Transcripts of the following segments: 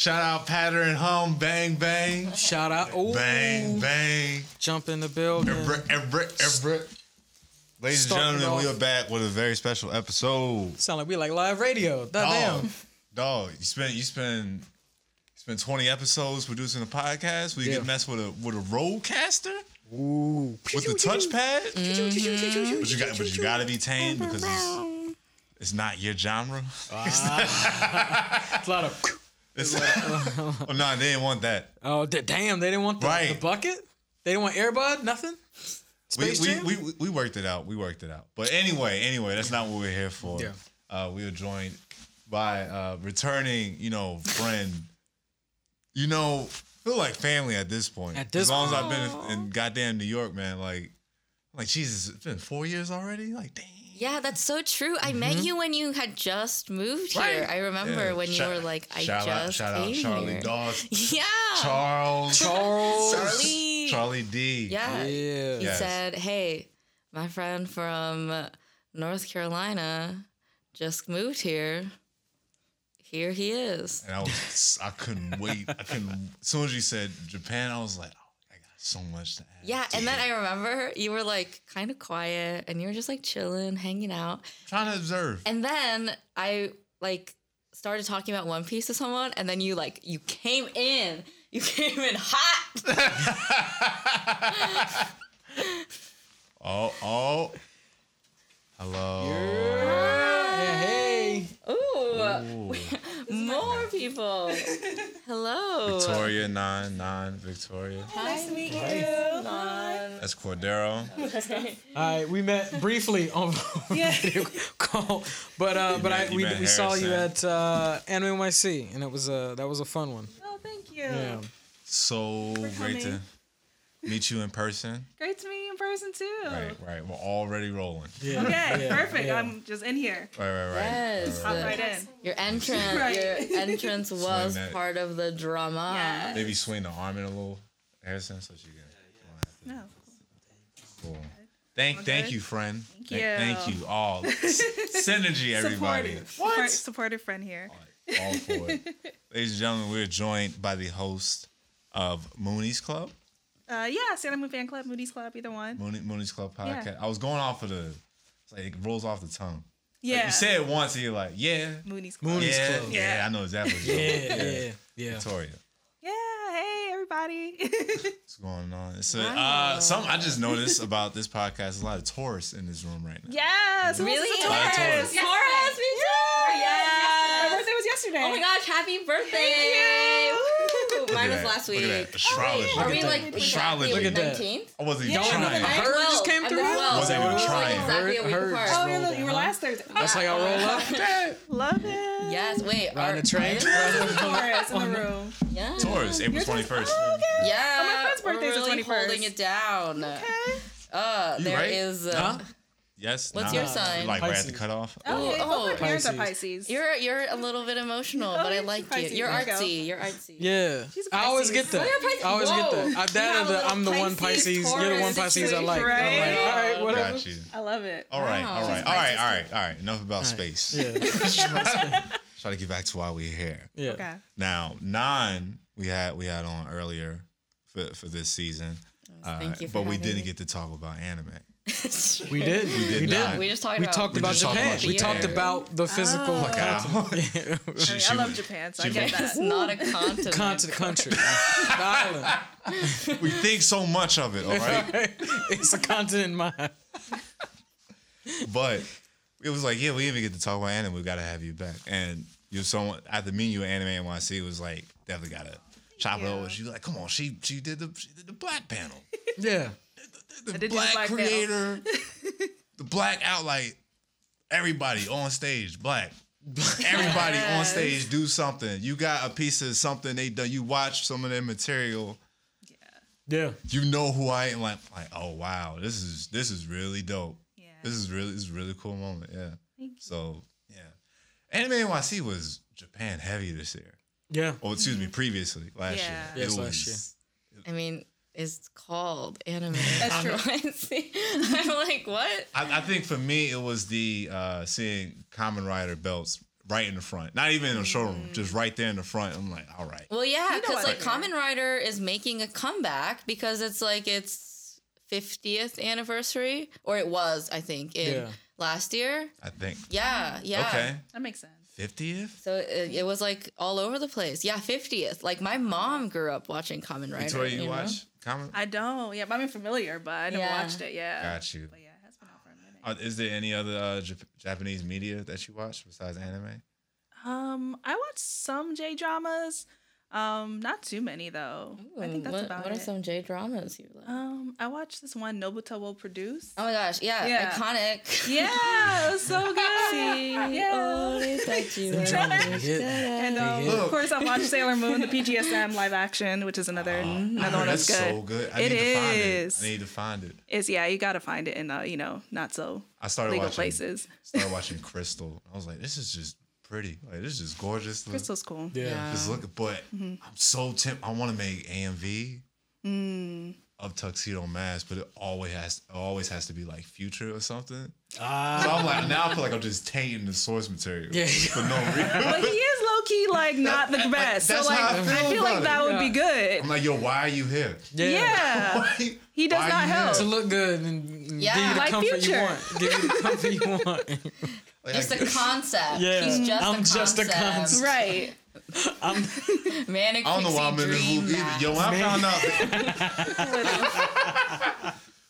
Shout out Pattern Hum, bang bang, Shout out. Ooh. bang bang. Jump in the building. Everett, Everett, Everett. Ladies and gentlemen, we are back with a very special episode. Sound like we like live radio. Dog, Goddamn. dog, you spent you spend you spent twenty episodes producing a podcast. We Yeah. get messed with a with a RODECaster Ooh. with the touchpad. Mm-hmm. But you got but you got to be tamed because it's, it's not your genre. It's a lot of. Oh no, they didn't want that. Oh da- damn! They didn't want the, Right. the bucket. They didn't want Airbud. Nothing. We, Space we, we, we, we worked it out. We worked it out. But anyway, anyway, that's not what we're here for. Yeah. Uh, we were joined by uh, returning, you know, friend. You know, feel like family at this point. At this as long as I've been in goddamn New York, man, like, like Jesus, it's been four years already. Like, dang. Yeah, that's so true. I met you when you had just moved here. Mm-hmm. I remember Yeah. when you Shout- were like, I shout out, just shout out, came Charlie here. Dawes, Yeah. Charles, Charles. Charlie. Charlie D. Yeah. Yeah. He Yes. said, "Hey, my friend from North Carolina just moved here. Here he is." And I was, I couldn't wait. I couldn't. As soon as you said Japan, I was like, I got so much to add. Yeah, and then I remember you were like kind of quiet and you were just like chilling, hanging out. trying to observe. And then I like started talking about One Piece to someone, and then you like you came in, you came in hot. Oh, oh. Hello. Yeah, hey. Ooh, more people. Hello, Victoria, nine, nine, Victoria. Nice to meet you. That's Cordero. All right, we met briefly on video call, but uh, but met- I we, we saw you at uh, Anime NYC, and it was a that was a fun one. Oh, thank you. Yeah. So great to coming. Meet you in person. Great to meet you in person too. Right, right. We're already rolling. Yeah. Okay, yeah, perfect. yeah. I'm just in here. Right, right, right. Yes. Right, right, Hop right. right in. Your entrance, Right. your entrance was that. part of the drama. Yeah. Maybe swing the arm in a little, Harrison, so she can. No. Cool. Thank, thank you, friend. Thank, you. thank you all. Synergy, everybody. Supportive. Support, supportive friend here. all for it. Ladies and gentlemen, we're joined by the host of Mooney's Club. Uh, yeah, Santa Moon Fan Club, Moody's Club, either one. Mooney, Mooney's Club Yeah. podcast. I was going off of the, it's like it rolls off the tongue. Like, Yeah. you say it once and you're like, yeah, Moody's Club. Mooney's yeah, Club. yeah, Yeah. I know exactly. What you're Yeah, yeah, yeah. Victoria, Yeah, hey, everybody. what's going on? It's a, uh, some I just noticed about this podcast. There's a lot of tourists in this room right now. yes. who Really? the Lot of Taurus? tourists. Taurus, me too. My Yes. birthday was yesterday. Oh my gosh, happy birthday! you. Woo. Look Mine was that. last Look week. at that. Astrology. Are we like that. Astrology. Look at that. 19th? I wasn't even Yeah, trying. look at I'm. Her 12. just came through? 12. Was that what We're you're trying? Exactly a week Her- apart. Oh, yeah, you were last Thursday. That's how y'all roll up. Love it. Yes, wait. Riding the train. are- Taurus in the room. Yeah. Taurus, April 21st. Oh, okay. Yeah. Oh, my friend's we're the really 21st. holding it down. Okay. Uh, You there right? is. Uh, Huh? Yes. What's nah. your sign? Like right at the Pisces. cutoff. Oh, yeah, Oh, both my parents are Pisces. Pisces. You're you're a little bit emotional, Oh, but I yeah, like Pisces. you. You're There you go. artsy. You're artsy. Yeah, She's a I always Pisces. get that. Oh, you're Pisces. I always get Whoa. that. I, You that have or the, a I'm the one Pisces, Pisces. You're the one Taurus Pisces I streak, like. I'm right? like, all right, whatever. Got you. I love it. All right, Wow. all right, all right, all right, all right. Enough about space. Yeah, Try to get back to why we're here. yeah. Okay. Now, nine we had we had on earlier for for this season, uh, Thank you for but we having didn't me. get to talk about anime. We did. We did did. not. We just talked We about. talked We about just talked Japan. about We talked about the physical Look out. I, mean, I love Japan, so she I get was- that. not a continent. continent country. island. We think so much of it, all right. it's a continent in my but it was like, yeah, we even get to talk about anime. We got to have you back. And you're someone after meeting you at Anime NYC it was like definitely got to chop it over. She was like, come on, she she did the she did the black panel. Yeah. The, I did do the black, black creator, the black out like everybody on stage, black. Everybody on stage do something. You got a piece of something they done. You watch some of their material. Yeah. Yeah. You know who I am. Like, like, oh wow, this is this is really dope. Yeah. This is really this is a really cool moment. Yeah. Thank you. So yeah, Anime NYC was Japan heavy this year. Yeah. Oh, excuse me, mm-hmm. previously last Yeah. year. Yes, It last was- I mean, it's called anime. That's true. I'm like, what? I, I think for me it was the uh, seeing Kamen Rider belts right in the front. Not even in the showroom, just right there in the front. I'm like, all right. Well, yeah, know because what? like Kamen Rider is making a comeback because it's like its 50th anniversary, or it was, I think, in Yeah. last year. I think. Yeah, yeah. Okay. That makes sense. 50th? So it, it was like all over the place. Yeah, 50th. Like my mom grew up watching Kamen Rider. Victoria, you, you know? watch? Comment? I don't. Yeah, but I'm familiar, but I never Yeah. watched it. Yeah. Got you. But yeah, it has been out for a minute. Uh, is there any other uh, Jap- Japanese media that you watch besides anime? Um, I watch some J dramas. Um, not too many though. I think that's what, about what it. are some J dramas you like? Um, I watched this one Nobuta wo Produce. oh my gosh, yeah, Yeah. iconic. Yeah, it was so good. yeah. And um, of course, I watched Sailor Moon, the PGSM live action, which is another another one That's that's good. so good. I It need to find it. is. I need to find it. It's yeah, you gotta find it in uh, you know, not so I started legal watching places. started watching Crystal. I was like, this is just pretty. Like this is just gorgeous. Look- Crystal's cool. Yeah. Just look, but Mm-hmm. I'm so tempted. I want to make AMV Mm. of Tuxedo Mask, but it always has it always has to be like Future or something. Ah. So I'm like, now I feel like I'm just tainting the source material Yeah. for no reason. But he is low key like not the best. So that's like how I I feel feel, like about that it. would be good. I'm like, yo, why are you here? Yeah. Why- He does why not you help. To look good and Yeah. give you the Like comfort you want. Give you the comfort you want. Like, Just I- a concept. Yeah. He's just I'm a just a concept. concept. Right. Manic I don't know why I'm in this pixie loop dream either. mask. Yo, when I found out,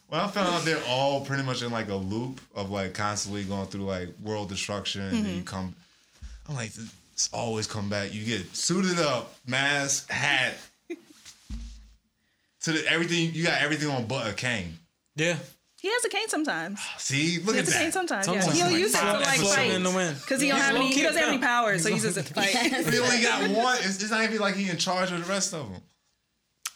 when I found out they're all pretty much in like a loop of like constantly going through like world destruction, and then you mm-hmm. come. I'm like, it's always come back. You get suited up, mask, hat. To the, everything you got everything on but a cane. Yeah. He has a cane sometimes. Ah, see, look He at has a cane that. sometimes. Sometimes. Yeah. He'll Like use it to like episodes. fight. in the wind. Because he don't have any he doesn't have any count. powers, so he uses it to fight. He only got one. It's, it's not even like he in charge of the rest of them.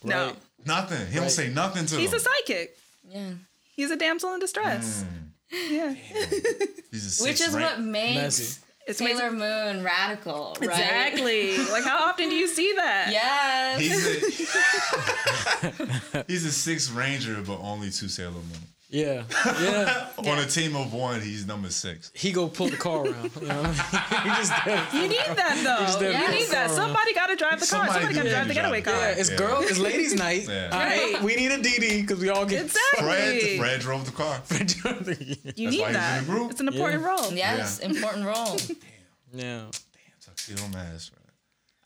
No. Right. Nothing. He don't say nothing to them. He's a psychic. Yeah. He's a damsel in distress. Mm. Yeah. He's a Which is rank- what makes Messy. It's Sailor Moon radical, right? Exactly. like how often do you see that? Yes. He's a, he's a six ranger, but only two Sailor Moon. Yeah. Yeah. On a team of one, he's number six. he go pull the car around. You know what I mean? he just did. You need that though. there You need that. Somebody got to drive the car. Somebody Somebody got to drive the to getaway drive car. Yeah, it's Yeah. girl, it's ladies' night. Yeah. All right. Right. We need a DD because we all get Exactly. Fred, Fred drove the car. fred You That's need why he's in that. group. It's an important role. yes, important role. Damn. yeah. Damn, tuxedo Mask. Right?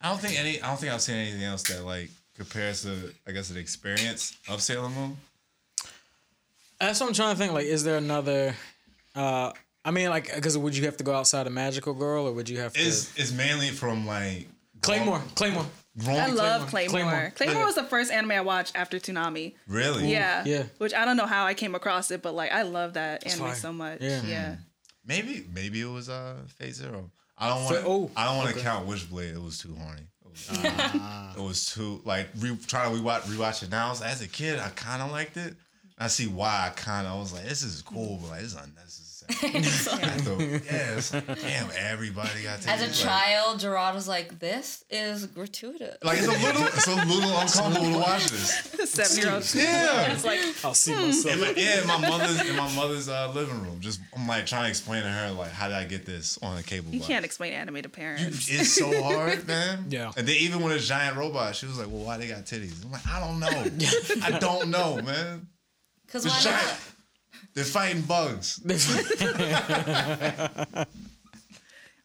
I don't think any. I don't think I've seen anything else that like compares to. I guess the experience of Sailor Moon. That's what I'm trying to think. Like, is there another? uh I mean, like, because would you have to go outside of Magical Girl, or would you have to? Is is mainly from like Claymore, Claymore. Grown, I love Claymore. Claymore. Claymore. Claymore, Yeah. was the first anime I watched after Toonami. Really? Yeah. Yeah. Which I don't know how I came across it, but like I love that anime fire. so much. Yeah. Yeah. Maybe maybe it was uh Fate Zero. I don't Fa- want. oh, I don't want to okay. count Witchblade. It was too horny. It was, it was too like re, trying to rewatch rewatch it now. As a kid, I kind of liked it. I see why I kind of I was like, this is cool, but like this is unnecessary. I thought, yeah, it's like, damn, everybody got to As a like, child, Gerard was like, "This is gratuitous." Like it's a little, it's a little uncomfortable to watch this. Seven year old. Yeah. It's like I'll see myself. In my, yeah, in my mother's in my mother's uh, living room. Just I'm like trying to explain to her like how did I get this on a cable. you box. can't explain anime to parents. It's so hard, man. Yeah. And then even with a giant robot, she was like, "Well, why they got titties?" I'm like, "I don't know. I don't know, man. Because why not? They're fighting bugs."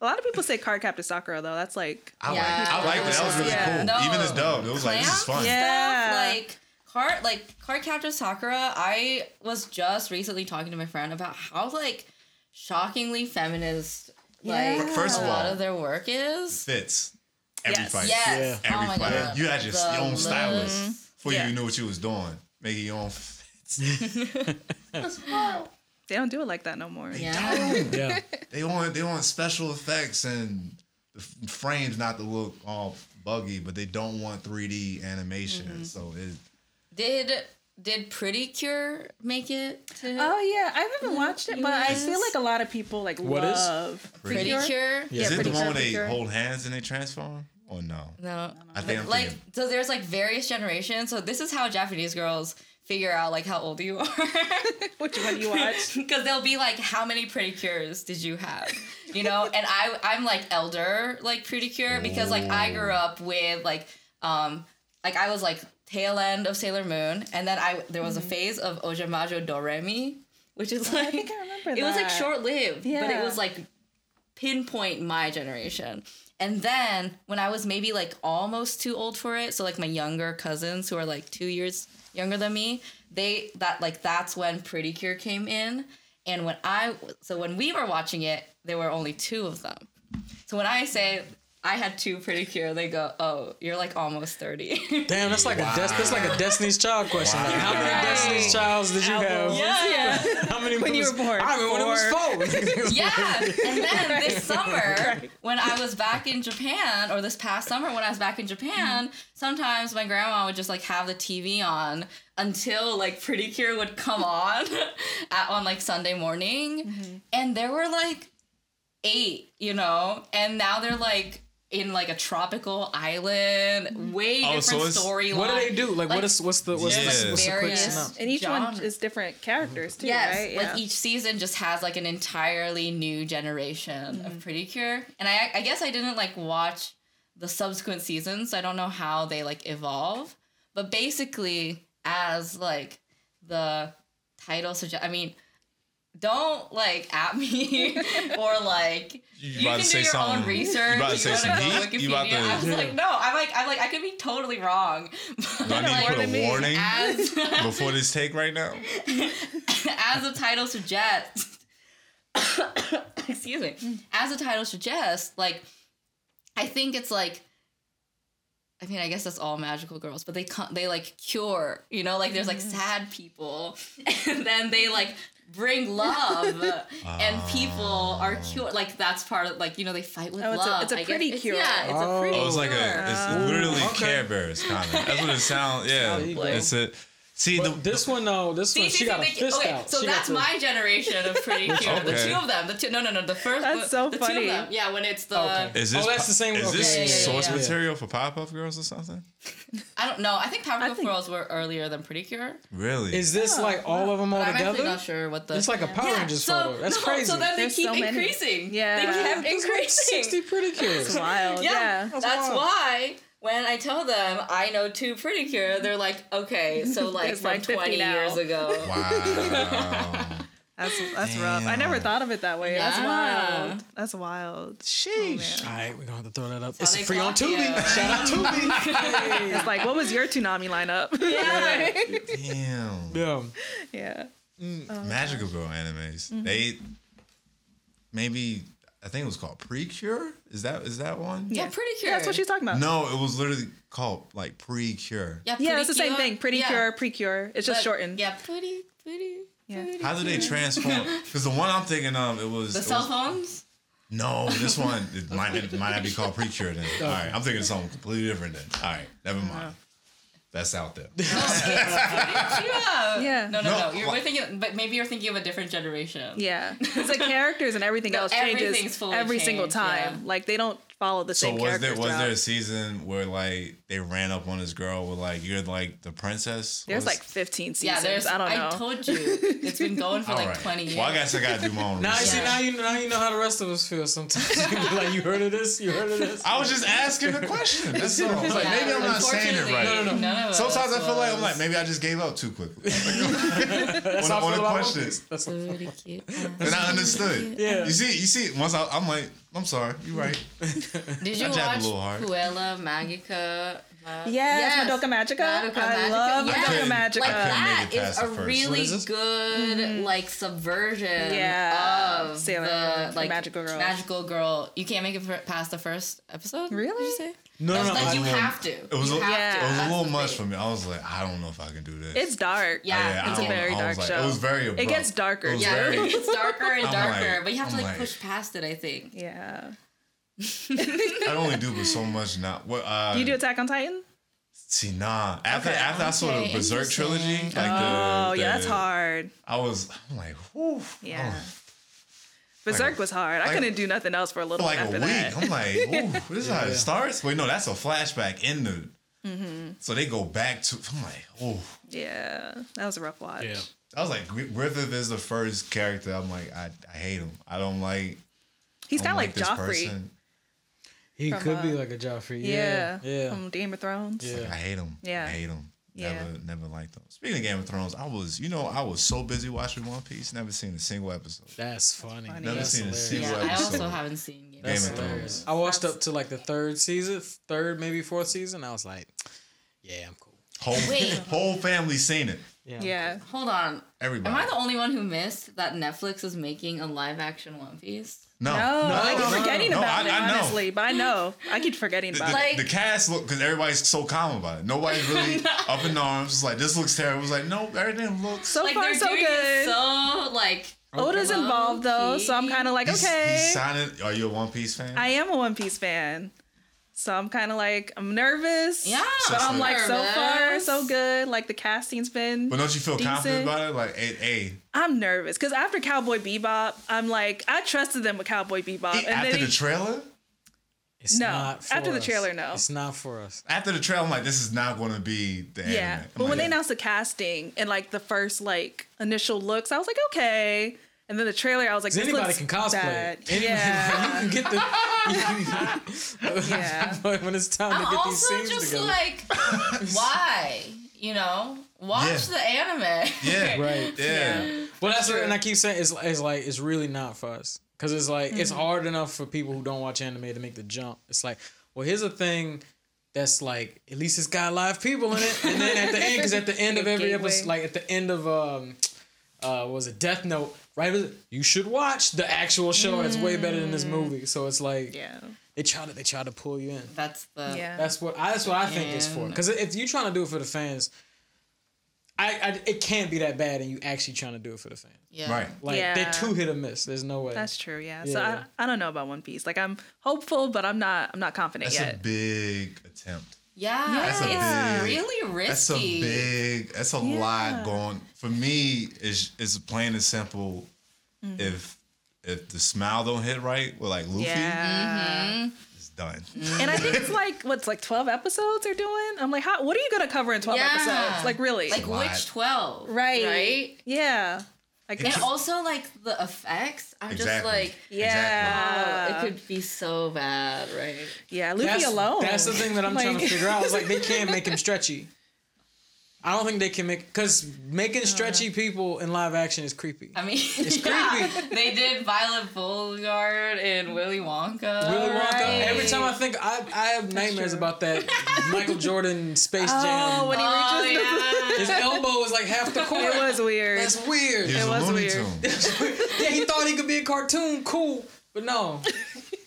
A lot of people say Card Captor Sakura though. That's like I Yeah. like. I liked it. That was really Yeah. cool. No. Even as dub, it was like, "This is fun." Yeah. stuff, like card like card captor sakura i was just recently talking to my friend about how like shockingly feminist like Yeah. First of a lot all- of their work is Fits every Yes. fight. yes Yeah. oh Every my fight. god You had your, The your own stylist before you Yeah. even knew what you was doing, making your own fits. they don't do it like that no more. yeah yeah. They want they want special effects and the f- frames not to look all buggy, but they don't want 3D animation. Mm-hmm. So it did did pretty cure make it to Oh yeah, I haven't watched it, but I feel like a lot of people like What is? love pretty Cure. cure Yeah. is it Pretty the one where they Cure. hold hands and they transform? Or no? no I think I'm like so there's like various generations so this is how japanese girls figure out like how old you are. Which one you watch? because they'll be like, "How many pretty cures did you have?" You know, and I I'm like elder like pretty cure because like I grew up with like um like I was like tail end of Sailor Moon, and then I there was a phase of Ojamajo Doremi, which is like I think I remember it was like short lived, but it was like pinpoint my generation. And then when I was maybe like almost too old for it, so like my younger cousins who are like two years younger than me, they that like that's when Pretty Cure came in. And when I so when we were watching it, there were only two of them. So when I say I had two Pretty Cure, they go, "Oh, you're like almost 30. Damn, that's like a des- that's like a Destiny's Child question. Like, how many Right. Destiny's Childs did you have? yeah. How many When you were born. I remember when it was four. Yeah, and then this summer, when I was back in Japan, or this past summer when I was back in Japan, sometimes my grandma would just like have the TV on until like Pretty Cure would come on at, on like Sunday morning, mm-hmm. and there were like eight, you know, and now they're like in like a tropical island, mm-hmm. way Oh, different it's- story. What do they do? Like, what is what's the what's, Yeah. the, what's the quick Various- synopsis? And each one is different characters too, Yes, right? like each season just has like an entirely new generation of mm-hmm. Pretty Cure, and I I guess I didn't like watch the subsequent seasons. So I don't know how they like evolve, but basically, as like the title suggests, I mean, don't like at me or like. You, about can to do say your own research. you about to say some heat? You about to- I was Yeah. like, no, I'm like, I'm like, I could be totally wrong. But Do I need to put a warning as before this take right now? as the title suggests excuse me as the title suggests like i think it's like i mean i guess that's all magical girls but they come they like cure you know like there's like sad people and then they like bring love and people are ah. cured like that's part of like you know they fight with Oh, it's a- it's a I guess. pretty It's- cure. yeah it's Oh. a pretty Oh, it's like cure. a, it's literally okay. Care Bears kind of. That's what it sounds. Yeah, There you it's a. See the But this one, though, this See, one, see, she see, got a they- fist okay, out. so She got that's the- my generation of pretty cure. The two of them. The two, no, no, no. The first. That's so the Two funny. of them. Yeah, when it's the. Okay. Is this Oh, that's the same- Is okay. this Yeah, yeah, yeah, source yeah. material for Powerpuff Girls or something? I don't know. I think Powerpuff think- Girls were earlier than Pretty Cure. Really? Is this like all of them all But I'm actually together? not sure what the. It's like a Power Yeah, Rangers so, photo. That's no, crazy. So then they There's keep so increasing. Yeah. They kept There's like increasing. 60 pretty kids. It's wild. Yeah, Yeah. that's, why when I tell them I know two Pretty Cure, they're like, okay, so like There's from like 20 now. years ago. wow. That's that's rough. I never thought of it that way. That's wild. That's wild. Oh, Sheesh. All right, we're gonna have to throw that up. That's It's free on clock. Tubi. Shout out to Tubi. It's like, what was your Toonami lineup? Yeah. Damn. yeah. yeah. Mm, oh, magical Girl animes. Mm-hmm. They maybe I think it was called Precure. Is that is that one? Yeah, Pretty Cure. Yeah, that's what she's talking about. No, it was literally called like Precure. Yeah, Yeah, it's the same Cure. thing. Pretty Yeah. cure, precure. It's just But- shortened. Yeah, pretty, pretty. Yeah. pretty How did they transform? Because the one I'm thinking of, it was The it cell was- phones? No, this one it might it might not be called Precure then. All right, I'm thinking of something completely different then. All right, never mind. That's out there. Yeah. Yeah. No, no, No, no. You're wha- thinking, but maybe you're thinking of a different generation. Yeah. It's the characters and everything No, else changes fully every single time. yeah. Like they don't follow the So same was there was there a season where like they ran up on this girl with like you're like the princess? There's Was- like 15 seasons. Yeah, there's. I don't know. I told you, it's been going for like right. 20 years. Well, I guess I gotta do my own. Now you research. see, now you now you know how the rest of us feel. Sometimes you be like, you heard of this? You heard of this? I was just asking the question. That's all. I was like, Yeah, maybe I'm not saying it right. No, no, no. Sometimes I us feel like I'm like maybe I just gave up too quickly. That's on I the- on feel the about question. One Piece. That's how- Pretty cute. and I understood. Yeah. You see, you see. Once I, I'm like, I'm sorry. You're right. Did you watch little hard. Puella Magica? Ma- Yes, Madoka Magica. Madoka I Magica. love Yes. Madoka Magica. Like I couldn't that make it is a the first. What really is this? good mm-hmm. like subversion Yeah. of Sailor the Moon, like Magical Girl. Magical girl. You can't make it past the first episode. Did Really? you say? No, no, no. like I- you I- have to. It was, you a, Yeah. it was a little the much for me. I was like, I don't know if I can do this. It's dark. Yeah, I it's a very dark like- show. It was very abrupt. It gets darker. It Yeah, very- it's darker and darker, like- but you have to I'm like, like- push past it. I think. Yeah. I only do but so much now. What? Uh, You do Attack on Titan? See, nah. After Okay. after I saw Okay, the Berserk trilogy, like interesting. the, Oh, the yeah, that's hard. I was, I'm like, whew. Yeah. Oh, Berserk was hard. I like- couldn't do nothing else for a little like bit a after week. that. I'm like, ooh, this is how it starts. Wait, no, that's a flashback in the Mm-hmm. So they go back to. I'm like, oh. Yeah, that was a rough watch. Yeah. I was like, Griffith is the first character. I'm like, I, I hate him. I don't like. He's kind don't of like, Joffrey. person. He From, could be uh, like a Joffrey. Yeah, Yeah. Yeah. From Game of Thrones. Yeah. I hate him. Yeah. I hate him. Yeah. Never, never liked him. Speaking of Game of Thrones, I was, you know, I was so busy watching One Piece, never seen a single episode. That's funny. funny. Never That's seen a single Yeah, I also haven't seen Game, Game of of Thrones. Thrones. I watched up to like the third season, third maybe fourth season. I was like, yeah, I'm cool. Whole, Wait. whole family seen it. Yeah. Yeah. Hold on. Everybody. Am I the only one who missed that Netflix is making a live action One Piece? no, No, no I keep no, forgetting no, about I- it, I know. honestly. But I mm. know. I keep forgetting The, about the, it. Like- the cast look because everybody's so calm about it. Nobody's really up in arms. It's like this looks terrible. It's like no, everything looks. So like far, they're so doing good. so like Oda's involved though, so I'm kind of like, He's, okay. he's signing. Are you a One Piece fan? I am a One Piece fan. So I'm kind of like, I'm nervous. Yeah, But I'm like, so far, so good. Like, the casting's been. but don't you feel confident about it? Like, hey, hey I'm nervous. Because after Cowboy Bebop, I'm like, I trusted them with Cowboy Bebop. and after then the he, trailer, It's No, not for after the trailer, no. It's not for us. after the trailer, I'm like, this is not going to be the Yeah. anime. I'm But when like, they announced the casting and like the first like initial looks, I was like, okay. And then the trailer, I was like, this anybody looks can cosplay. bad. it. Anybody- Yeah. you can get the. Yeah. When it's time to I'm get these also scenes just together. like, why? You know, watch Yeah. the anime. yeah, Right. yeah. Well, that's what, and I keep saying it's, it's like it's really not for us because it's like it's hard enough for people who don't watch anime to make the jump. It's like, well, here's a thing that's like at least it's got live people in it, and then at the end, because at the end of every episode, like at the end of um, uh, was it Death Note? Right, you should watch the actual show. It's way better than this movie. So it's like Yeah. they try to they try to pull you in. That's the Yeah. That's what I, that's what I think it's for. Because if you're trying to do it for the fans, I, I it can't be that bad, and you actually trying to do it for the fans. yeah. Right. Like Yeah. they're too hit or miss. There's no way. That's true. Yeah. So I, I don't know about One Piece. Like I'm hopeful, but I'm not I'm not confident That's a yet. big attempt. Yeah, That's a it's big- really That's a big. That's a Yeah. lot going. For me, it's it's plain and simple. Mm-hmm. If if the smile don't hit right with like Luffy, yeah. it's done. And I think it's like what's like 12 episodes they're doing. I'm like, how? What are you gonna cover in 12 Yeah. episodes? Like really? like which twelve? right. Right. Yeah. Like And also like the effects. I'm just like, yeah. oh, it could be so bad, right? yeah. Luffy that's, alone. That's the thing that I'm trying to figure out. I was like, they can't make him stretchy. I don't think they can make because making stretchy people in live action is creepy. I mean, It's yeah, creepy. they did Violet Beauregarde and Willy Wonka. Willy Wonka. Right. Every time I think I, I have nightmares true. about that Michael Jordan Space oh, Jam. Oh, when he Oh, reaches His elbow was like half the court. It was weird. That's weird. He It was Looney weird. Yeah, he thought he could be a cartoon. Cool, but no,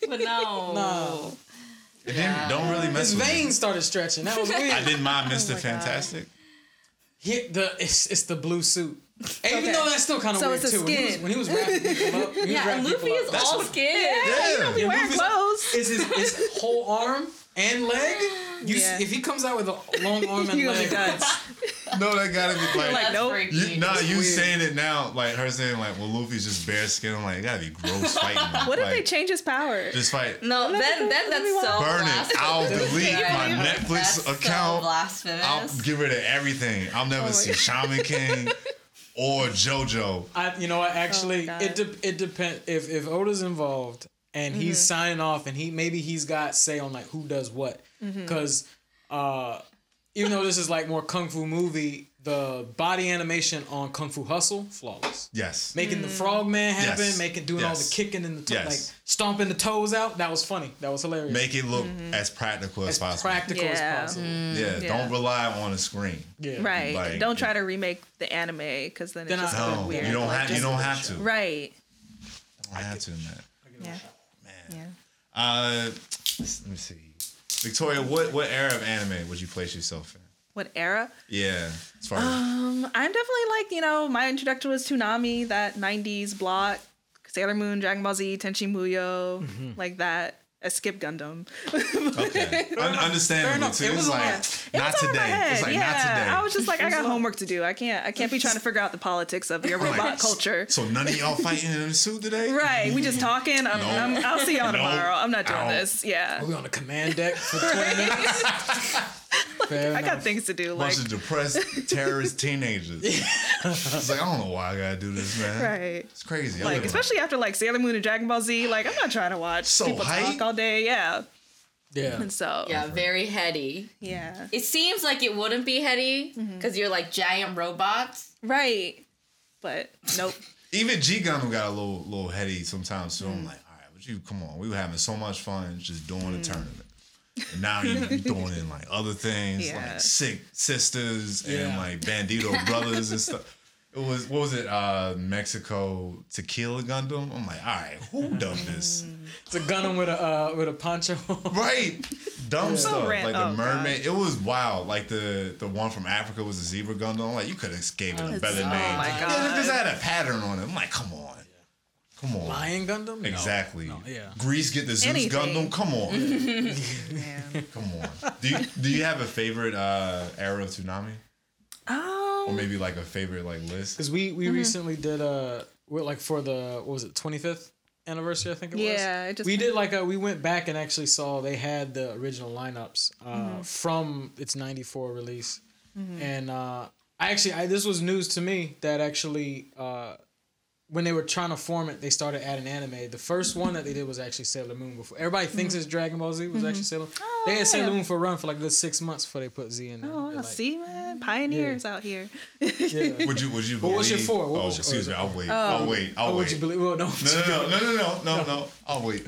but no. no. It didn't, don't really mess His with me. veins started stretching. That was weird. I didn't mind Mr. Oh my God. He, the it's, it's the blue suit. And Even though that's still kind of So weird too. When he, was, when he was wrapping people up, he Yeah, wrapping Luffy is all what- skin. Yeah. He wearing Luffy's- clothes. Is his, his whole arm and leg? You Yeah. if he comes out with a long arm and leg. No, that gotta be like. like, That's nope. you, nah, you weird. saying it now, like her saying like, well, Luffy's just bare skin. I'm like, it gotta be gross fighting. him. What if like, they change his power? Just fight. No, then then that's so Burn it. I'll delete my That's Netflix so account. blasphemous. I'll get rid of everything. I'll never Oh see God. Shaman King or JoJo. I, you know what? Actually, God. it de- it depends. If if Oda's involved and he's signing off, and he maybe he's got say on like who does what, because uh, even though this is like more kung fu movie, the body animation on Kung Fu Hustle flawless. Yes. Making the mm. frogman happen, Yes. making doing all the kicking and the to- Yes. like stomping the toes out. That was funny. That was hilarious. Make it look mm-hmm. as practical as, possible. as possible. practical Yeah. as possible. Mm-hmm. yeah, Yeah. Don't rely on a screen. Yeah. Right. Like- don't try to remake the anime because then it's just No, weird. you don't have. You don't have to. Right. I have to, man. Yeah. Man. Yeah. Uh, let me see. Victoria, what what era of anime would you place yourself in? What era? Yeah, as far as Um, I'm definitely like you know my introduction was Toonami, that '90s block, Sailor Moon, Dragon Ball Z, Tenchi Muyo, Mm-hmm. like that. I skipped Gundam. okay, Un- understandable too. It was like. It not was over my today. head. It's like yeah, not today. I was just like, I got homework to do. I can't, I can't be trying to figure out the politics of your robot Right. culture. so none of y'all fighting in a suit today, Right, we just talking. I'm, No. I'm, I'll see y'all No. tomorrow. I'm not doing Ow. this. Yeah. Are we on the command deck for 20 minutes? Fair I got things to do. Like, Bunch of depressed terrorist teenagers. It's like I don't know why I gotta do this, man. right. It's crazy. Like, especially after like Sailor Moon and Dragon Ball Z. Like, I'm not trying to watch So people hype. talk all day. Yeah. Yeah. And so, Yeah, very heady. yeah. It seems like it wouldn't be heady mm-hmm. because you're like giant robots. Right. But nope. even G Gundam got a little little heady sometimes. So I'm mm. like, all right, but you come on, we were having so much fun just doing the mm. tournament. And now you you throwing in like other things Yeah. like sick sisters and like bandito brothers and stuff. It was what was it? Uh Mexico Tequila Gundam. I'm like, all right, who done this? It's a Gundam with a uh, with a poncho. Right. Dumb stuff. ran- like the oh, mermaid. It was wild. Like the the one from Africa was a zebra Gundam. Like you could have gave it a better oh name. my Yeah, God. it just had a pattern on it. I'm like, come on. Come on. Lion Gundam. No. Exactly. No, yeah. Greece get the Zeus Anything. Gundam. Come on. Man. Come on. Do you do you have a favorite uh era of Toonami? Or Um, maybe like a favorite like list? Because we Mm-hmm. we recently did uh what like for the what was it 25th anniversary I think it was. Yeah, just- we did like a we went back and actually saw they had the original lineups uh, Mm-hmm. from its 94 release, and uh, I actually I, this was news to me that actually. Uh, when they were trying to form it, they started adding anime. The first one that they did was actually Sailor Moon. Before everybody thinks it's Dragon Ball Z, was actually Sailor. they had Sailor Mm-hmm. Oh, yeah. Moon for a run for like a good six months before they put Z in there. oh, like- see, man, pioneers out here. Yeah. Would you would you What was your four? What oh, was your- excuse me. I'll wait. I'll wait. I'll Oh, would you believe? Well, no. no, no, no, no, no, no, no, no. I'll wait.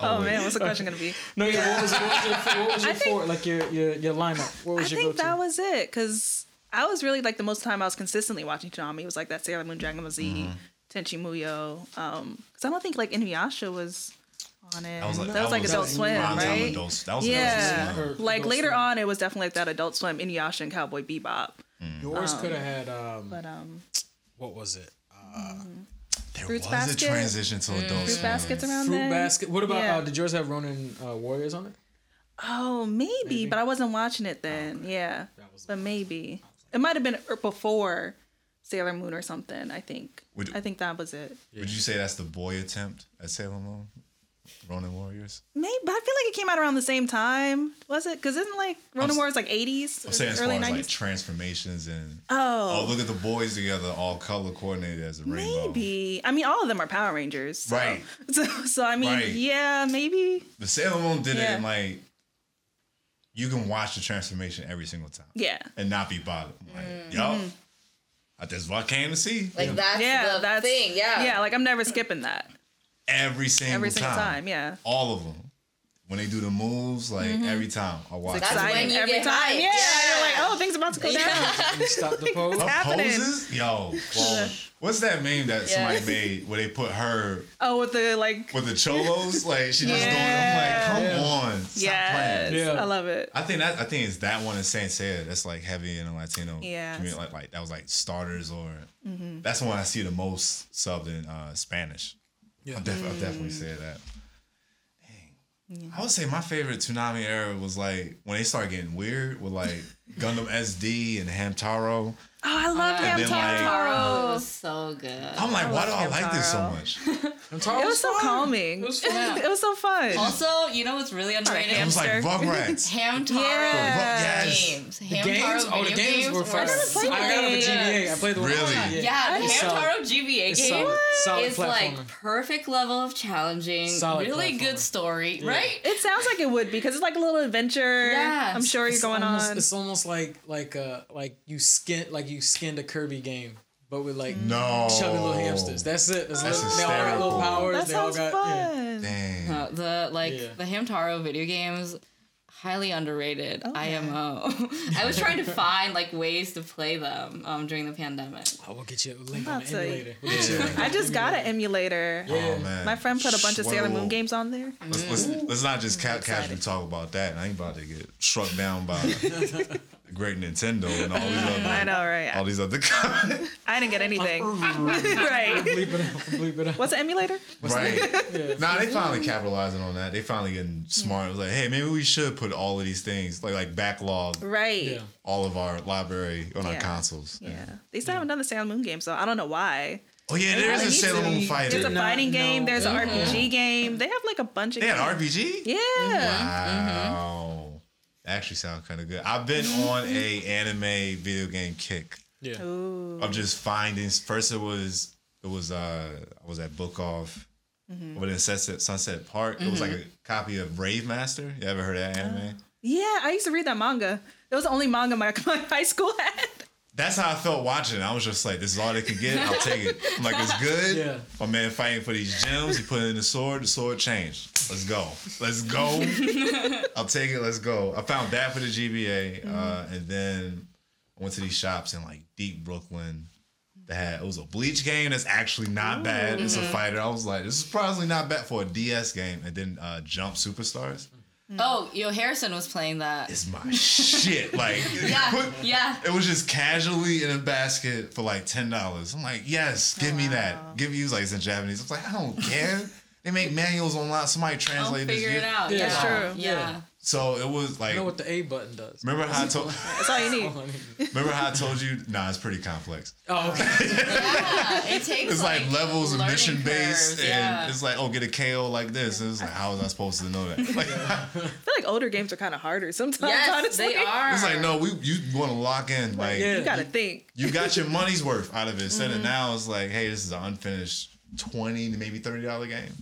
Oh wait. man, what's the question gonna be? No, yeah. What was, what was your, what was your I think- four? Like your your your lineup? What I was your think go-to? that was it because I was really like the most time I was consistently watching Toonami was like that Sailor Moon, Dragon Ball Z, Mm-hmm. Tenchi Muyo. Um, because I don't think like Inuyasha was on it. That was like, that was like Adult Swim, right? Adult, that was Yeah, Adult Swim. Or like Adult later Swim. on, it was definitely like that Adult Swim, Inuyasha, and Cowboy Bebop. Yours could have had um, But um, what was it? Uh, There Fruits was Basket? a transition to Adult Fruit Swim. Baskets around Fruit there. Basket. What about Yeah. uh, did yours have Ronin uh, Warriors on it? Oh, maybe, Maybe. but I wasn't watching it then. Yeah, That was- but maybe it might have been er- before Sailor Moon or something. I think. Would- I think that was it. Would you say that's the boy attempt at Sailor Moon? Ronin Warriors? Maybe, but I feel like it came out around the same time. Was it? Because isn't like Ronin s- Wars like eighties, I'm saying as early far as like transformations and oh, oh look at the boys together all color coordinated as a rainbow. maybe. I mean, all of them are Power Rangers, so. Right. So, so I mean, Right. yeah, maybe. The Sailor Moon did it in like you can watch the transformation every single time Yeah. and not be bothered. Like, Mm-hmm. yo, that's what I came to see. Like that's Yeah, the that's thing. Yeah. yeah. Like I'm never skipping that every single every single time. time. Yeah, All of them. When they do the moves, like every time I watch. That's it. when exciting you every get time. hyped. Yeah, Yeah. you're like, oh, things about to go down. You stop the pose. Her happening? poses, yo. well, what's that meme that somebody made where they put her Oh, with the like, with the cholos? Like she just Yeah. doing. I'm like, come Yeah. on, stop yes, playing. Yeah. I love it. I think that I think it's that one in Saint Seiya that's like heavy in the Latino Yes. community. Like, like that was like starters or Mm-hmm. that's the one I see the most subbed in uh, Spanish. Yeah. I'll, def- I'll definitely say that. Dang. I would say my favorite Toonami era was like when they started getting weird with like Gundam SD and Hamtaro. Oh, I love And then, like- Hamtaro. Oh, was so good. I'm like, why do I like this so much? And Taro It was so fun. calming. It was fun. it was so fun. Also, you know what's really underrated? It was like Hamster. Rugrats. Hamtaro Yeah. Yes. games. The Hamtaro games, oh, the video games were fun. never played I got them the GBA. I played the one. Really? Yeah. Yeah, the It's solid. Hamtaro GBA It's game solid, solid is like perfect level of challenging, Solid really platformer. good story, Yeah. right? It sounds like it would because it's like a little adventure. Yeah. I'm sure you're going almost, on. It's almost like like uh like you skin like you skinned a Kirby game, but with like No. chubby little hamsters. That's it. That's, That's it. They all got little powers. That they all sounds got yeah. fun. Dang. Uh, the like Yeah. the Hamtaro video games, highly underrated. Okay. IMO. I was trying to find like ways to play them um, during the pandemic. I will get you a link I'm on the emulator. We'll get you a link I just got an emulator. emulator. Oh man. My friend put a bunch of Sailor Moon games on there. Let's, let's, let's not just ca- casually talk about that. I ain't about to get struck down by the great Nintendo and all these other I know, right? all these other. I didn't get anything. right. Bleep it out. Bleep it out. What's an emulator? right. Yeah. Nah, they finally capitalizing on that. They finally getting smart. It was like, hey, maybe we should put all of these things like like backlog Right. Yeah. all of our library on our consoles. Yeah. They still haven't done the Sailor Moon game, so I don't know why. Oh yeah, there is a need Sailor. Moon There's fighter. There's a fighting game. There's an. RPG game. They have like a bunch of They had. RPG. Yeah. Wow. That actually sounds kind of good. I've been on a anime video game kick. Yeah. Ooh. of just finding. First, it was it was uh I was at Book Off, Mm-hmm. over in Sunset Sunset Park. It was like a copy of Rave Master. You ever heard of that anime? Yeah, I used to read that manga. It was the only manga my, my high school had. That's how I felt watching. it. I was just like, this is all they can get. I'll take it. I'm like, it's good. Yeah. My man fighting for these gems. He put in the sword. The sword changed. Let's go. Let's go. I'll take it. Let's go. I found that for the GBA, uh, and then I went to these shops in like deep Brooklyn. That had, it was a Bleach game that's actually not bad. It's a fighter. I was like, this is surprisingly not bad for a DS game. And then uh, Jump Superstars. Mm. Oh, yo, Harrison was playing that. It's my shit. Like, Yeah, put- yeah. It was just casually in a basket for like ten dollars. I'm like, yes, give me that. Give you like it's in Japanese. I was like, I don't care. They make manuals online. Somebody I'll translate this. figure it out. Yeah, Yeah, true. Yeah. Yeah. So it was like, I know what the A button does. remember how I told, That's all you need. remember how I told you? Nah, it's pretty complex. Oh, okay. Yeah, it takes It's like, levels and mission based, curves, and it's like, oh, get a KO like this. And it's like, how was I supposed to know that? Like, I feel like older games are kind of harder sometimes. Yes, honestly. they are. it's like, no, we you want to lock in. Like, Yeah. You gotta think. you got your money's worth out of it. Instead of mm-hmm. now, it's like, hey, this is an unfinished twenty to maybe thirty dollar game.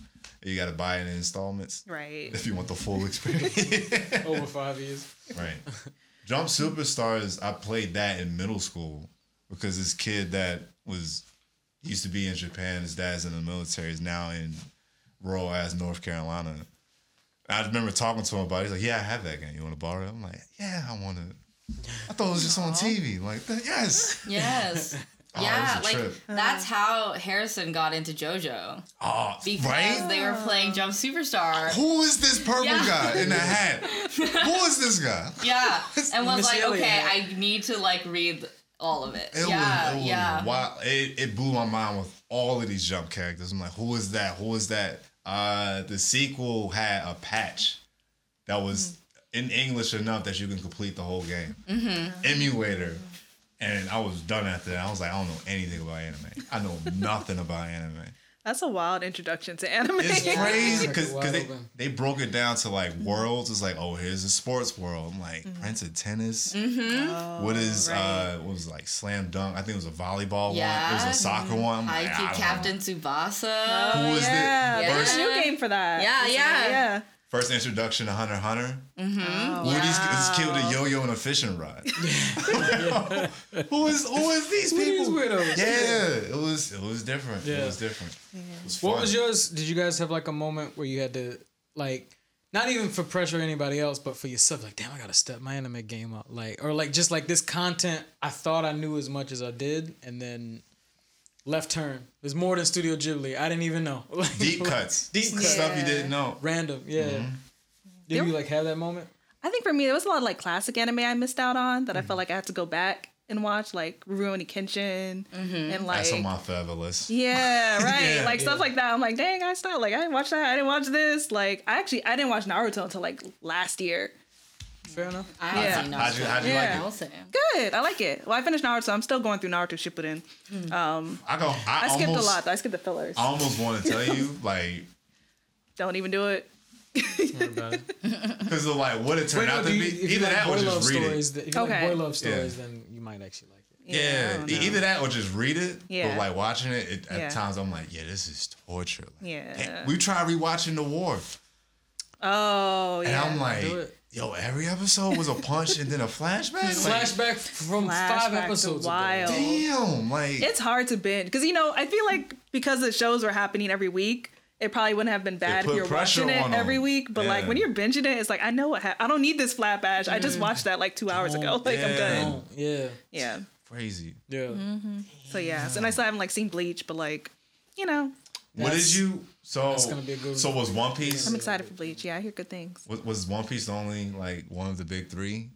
You got to buy it in installments Right. if you want the full experience. over five years. right. Jump Superstars. I played that in middle school because this kid that was used to be in Japan, his dad's in the military, is now in rural ass North Carolina. I remember talking to him about it. He's like, "Yeah, I have that game. You want to borrow it?" I'm like, "Yeah, I want to." I thought it was just on TV. Like, yes. Yes. Oh, yeah, it like trip. that's how Harrison got into JoJo Oh, because right? they were playing Jump Superstar. Who is this purple Yeah. guy in the hat? Who is this guy? Yeah, and was Missy like, Elliott. okay, I need to like read all of it. It yeah, was, it was yeah. wild. It, it blew my mind with all of these jump characters. I'm like, who is that? Who is that? Uh, the sequel had a patch that was in English enough that you can complete the whole game. Mm-hmm. Emulator. And I was done after that. I was like, I don't know anything about anime. I know nothing about anime. That's a wild introduction to anime. It's crazy because Wide they, open. they broke it down to like worlds. It's like, oh, here's a sports world. I'm like, Prince of Tennis. Mm-hmm. What is right. uh what was it, like slam dunk? I think it was a volleyball one. It was a soccer one. I'm like, I Haikyuu don't know. Captain Tsubasa. Who was yeah, the Yeah. there's first a new game for that. Yeah, Recently, yeah. yeah. First introduction to Hunter Hunter? Mm-hmm. Who are these this kid with a yo-yo and a fishing rod? who is who is these Who are these people? weirdos? Yeah, it was it was different. It was different. It was What was yours? Did you guys have like a moment where you had to like not even for pressure or anybody else, but for yourself, like, damn, I gotta step my anime game up. Like or like just like this content I thought I knew as much as I did, and then left turn. There's more than Studio Ghibli. I didn't even know. Like, deep cuts? Deep cuts. stuff you didn't know. Random, yeah. Mm-hmm. Did you like have that moment? I think for me, there was a lot of like classic anime I missed out on that I felt like I had to go back and watch, like Rurouni Kenshin and like That's on my forever list. yeah, right, Yeah. like stuff like that. I'm like, dang, I stopped. Like I didn't watch that. I didn't watch this. Like I actually I didn't watch Naruto until like last year. Fair enough. I haven't Yeah. seen How'd you- how'd you like it? Good, I like it. Well, I finished Naruto. So I'm still going through Naruto Shippuden. Um, I go. I, I skipped almost, a lot. Though. I skipped the fillers. I almost want to tell you, like, Don't even do it. Don't worry about it. because of like what it turned Wait, no, out to do be. you, Either like that or just read stories, it. if you Okay. like boy love stories, Yeah. then you might actually like it. I Yeah, don't know. either that or just read it. Yeah. But like watching it, it at Yeah. times I'm like, yeah, this is torture. Like, Yeah. damn. We tried rewatching The War, Oh yeah. and. I'm like, Do it. Yo, every episode was a punch and then a flashback. Like, Flashback from five Flashback to episodes. ago. damn, like it's hard to binge because you know I feel like because the shows were happening every week, it probably wouldn't have been bad if put you're pressure watching it on 'em. every week. But like Yeah. when you're binging it, it's like I know what ha- I don't need this flat bash. I just watched that like two hours ago. Like I'm yeah. good. Yeah. Yeah. crazy. Yeah. Mm-hmm. So yeah. So, and I still haven't like seen Bleach, but like you know What did you? So that's gonna be a good So was One Piece? I'm excited for Bleach. Yeah, I hear good things. Was, was One Piece only like one of the big three?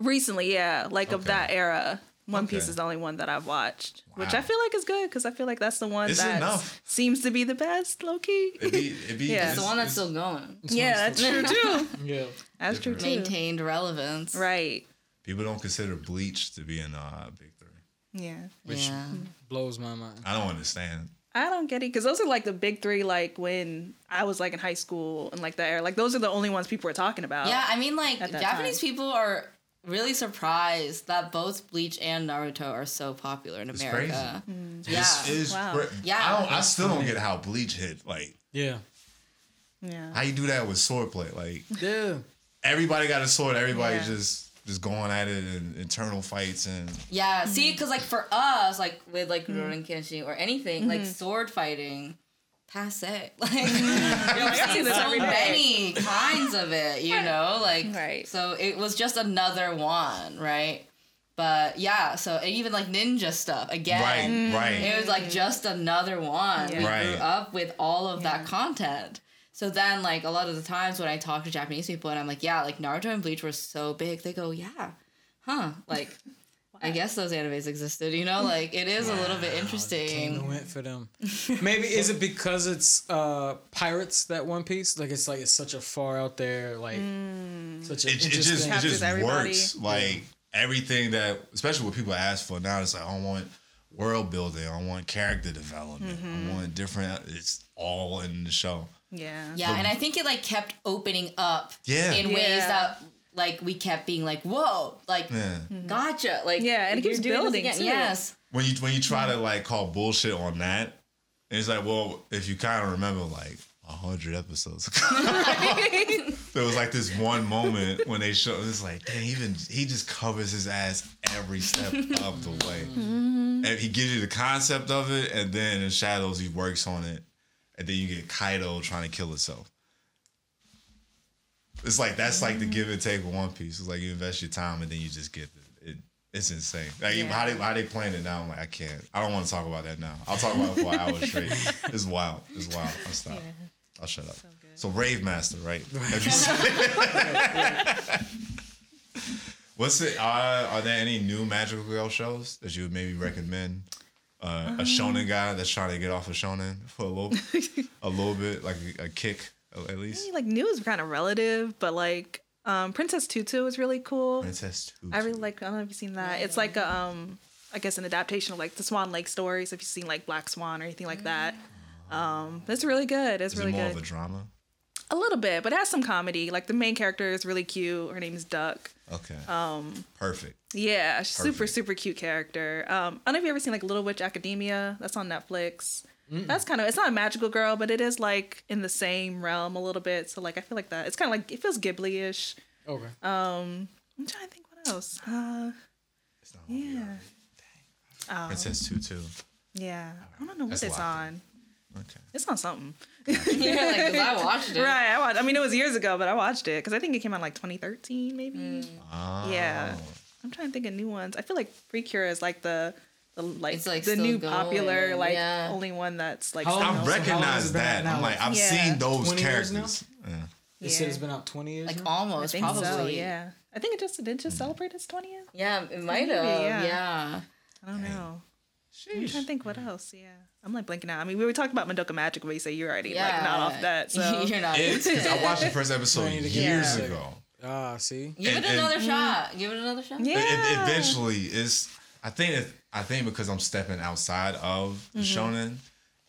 Recently, yeah, like of that era. One Piece is the only one that I've watched, which I feel like is good because I feel like that's the one It's that enough. seems to be the best, low key. It'd be, it'd be Yeah. it's- It's the one that's still going. yeah, that's true too. Yeah. That's true too. Maintained relevance. Right. People don't consider Bleach to be in the uh, big three. Yeah. Which Yeah. blows my mind. I don't understand. I don't get it because those are like the big three. Like when I was like in high school and like that era, like those are the only ones people were talking about. Yeah, I mean, like Japanese time. people are really surprised that both Bleach and Naruto are so popular in It's America. Mm. Yeah. It's, it's Wow. cra- Yeah. I don't. I still don't get how Bleach hit. Like, Yeah. yeah. how you do that with swordplay? Like, Yeah. everybody got a sword. Everybody Yeah. just just going at it and internal fights and Yeah, see, because like for us, like with like Mm. Rurouni Kenshin or anything, like Mm-hmm. sword fighting, passe. Like I you've see so every day. many kinds of it, you know, like Right. So it was just another one, right? But yeah, so even like ninja stuff again. right, right. It was like just another one. We Yeah. Right. grew up with all of Yeah. that content. So then, like a lot of the times when I talk to Japanese people and I'm like, yeah, like Naruto and Bleach were so big, they go, yeah, huh, like. I guess those animes existed, you know. Like it is a little bit Came and interesting. went for them. Maybe is it because it's uh pirates that One Piece? Like it's like it's such a far out there, like such a it, it just interesting. it Captures just works. Like everything that, especially what people ask for now, it's like I don't want world building, I want character development, Mm-hmm. I want different. It's all in the show. Yeah. Yeah, and I think it like kept opening up Yeah. in ways Yeah. that like we kept being like, whoa, like Yeah. gotcha, like Yeah, and it you're keeps building, again. too. Yes, When you when you try to like call bullshit on that, it's like, well, if you kind of remember like a hundred episodes ago, there was like this one moment when they showed. It's like, dang, even he just covers his ass every step of the way, Mm-hmm. and he gives you the concept of it, and then in shadows he works on it, and then you get Kaido trying to kill itself. It's like that's like the mm-hmm. give and take with One Piece. It's like you invest your time and then you just get it. it it's insane. Like Yeah. how they how they playing it now. I'm like I can't. I don't want to talk about that now. I'll talk about it for an hour straight. It's wild. It's wild. I'll stop. I'll shut up. So, Rave Master, right? Have you seen What's it? Uh, are there any new magical girl shows that you would maybe recommend? Uh, a shonen guy that's trying to get off of shonen for a little, a little bit, like a, a kick at least. Like new is kind of relative, but like um Princess Tutu is really cool. Princess Tutu. I really like. I don't know if you've seen that. It's like a um, I guess an adaptation of like the Swan Lake stories. If you've seen like Black Swan or anything like that, um, it's really good. It's Is really it more good. of a drama? A little bit, but it has some comedy. Like the main character is really cute. Her name is Duck. Okay. Um. Perfect. Yeah, super Perfect. super cute character. Um, I don't know if you ever seen like Little Witch Academia. That's on Netflix. That's kind of it's not a magical girl, but it is like in the same realm a little bit. So like I feel like that. It's kind of like it feels Ghibli-ish. okay. I'm trying to think what else. Uh, It's not yeah. Princess Tutu. Yeah, I don't know what That's it's on. Okay. It's on something. you're like, 'cause I watched it. Right, I watched. I mean, it was years ago, but I watched it because I think it came out like 2013, maybe. Mm. Oh. Yeah, I'm trying to think of new ones. I feel like Precure is like the, the like, like, the still new popular like yeah. only one that's like. How I So how recognize it been out that. I'm like, I've Yeah. seen those 20 years now? characters. Yeah. You said Yeah. it's been out twenty years. Like now? I almost, think probably. so. Yeah, I think it just did it just hmm. celebrate its 20th. Yeah, it might Maybe, have. yeah. Yeah. I don't know. I'm trying to think what else. Yeah, I'm like blinking out. I mean, we were talking about Madoka Magic, but you say you're already Yeah. like not off that. So you're not. It's because I watched the first episode I need to get years back. ago. Ah, see. Give and- it and- another shot. Give it another shot. Yeah. it- eventually, it's. I think. It, I think because I'm stepping outside of the shonen,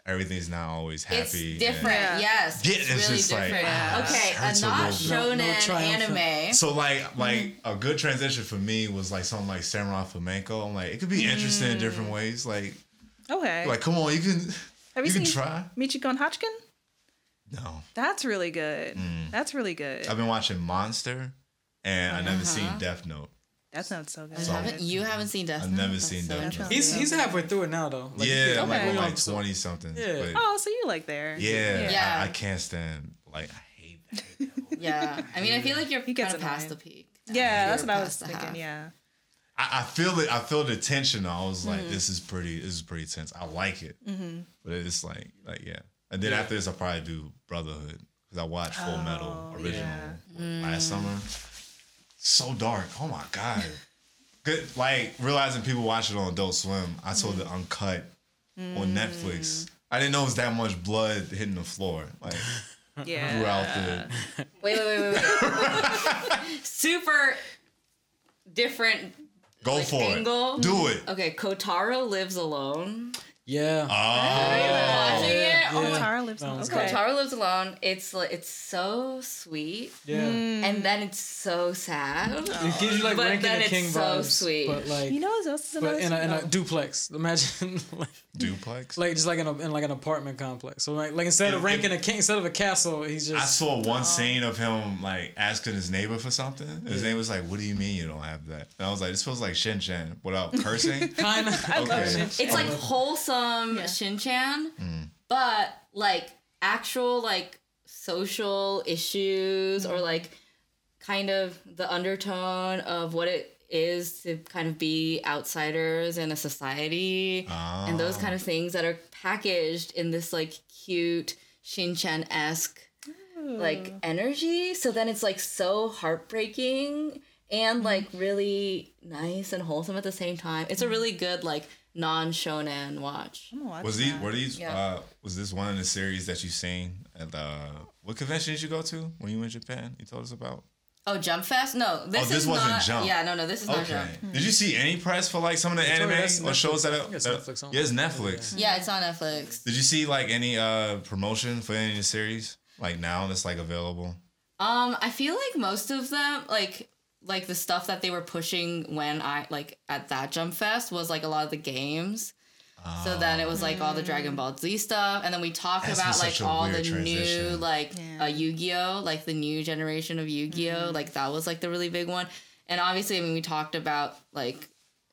everything's not always happy. It's different. Yeah. Yes. Yeah, it's, it's really just like, different. ah, okay, hurts a a not little bit. No- no anime. So like like a good transition for me was like something like Samurai Flamenco. I'm like it could be interesting in different ways. Like okay. like come on, you can Have you you can seen try. Michiko and Hatchin? No, That's really good. Mm. That's really good. I've been watching Monster, and I never seen Death Note. That sounds so good. You haven't, you haven't seen Death I've never That's seen so Death Note. interesting. He's he's halfway through it now though. Like, yeah, I'm like okay. on like twenty something. Yeah. but Oh, so you like there? yeah, Yeah. I, I can't stand like I hate that. Yeah. I mean, I feel like you're He gets kind of past the peak. Yeah, that's what I was thinking. half. Yeah. I, I feel it. I feel the tension. I was like, this is pretty. This is pretty tense. I like it, Mhm. but it's like, like yeah. And then after this, I'll probably do Brotherhood because I watched Full Metal original last summer. So dark. Oh my god. Good. Like realizing people watch it on Adult Swim. I saw the uncut on Netflix. Mm. I didn't know it was that much blood hitting the floor. Like Yeah. throughout the. Wait, wait, wait, wait. wait. Super different Go Like for angle? it. Do it. Okay, Kotaro lives alone. Yeah. Oh, Watching it, oh Yeah. my Tara lives That on. one's Okay. Tara lives alone. It's like it's so sweet, yeah. Hmm. and then it's so sad. It gives you like But ranking then the it's king so vibes, sweet. but like, You know what else is but another in a, in a oh. duplex. Imagine like, duplex. like just like in, a, in like an apartment complex. So like like instead of If- ranking a king, instead of a castle, he's just. I saw one oh. scene of him like asking his neighbor for something. His neighbor was like, "What do you mean you don't have that?" And I was like, "This feels like Shin Chan without cursing." kind of. I love Okay. Shin It's like wholesome Yeah. Shin-chan, Mm. but like actual like social issues or mm. like kind of the undertone of what it is to kind of be outsiders in a society and those ah. kind of things that are packaged in this like cute Shin-chan esque like energy. So then it's like so heartbreaking and mm. like really nice and wholesome at the same time. It's a mm. really good like non shonen watch. I'm watch Was these that. were these Yeah. uh was this one of the series that you seen at the what convention did you go to when you were in Japan? You told us about. Oh, Jump Fest? No, this, Oh, this is wasn't not. Jump. Yeah, no, no, this is not Okay. Jump. Did you see any press for like some of the Victoria, anime that's or Netflix. shows that? I think it's that- Netflix on. Yeah, it's Netflix. Yeah, it's on Netflix. Did you see like any uh promotion for any of the series like now that's like available? Um, I feel like most of them, like like the stuff that they were pushing when I like at that Jump Fest was like a lot of the games. So then it was like all the Dragon Ball Z stuff, and then we talked That's about like all the weird new like Yeah. uh, Yu-Gi-Oh, like the new generation of Yu-Gi-Oh, like that was like the really big one. And obviously, I mean, we talked about like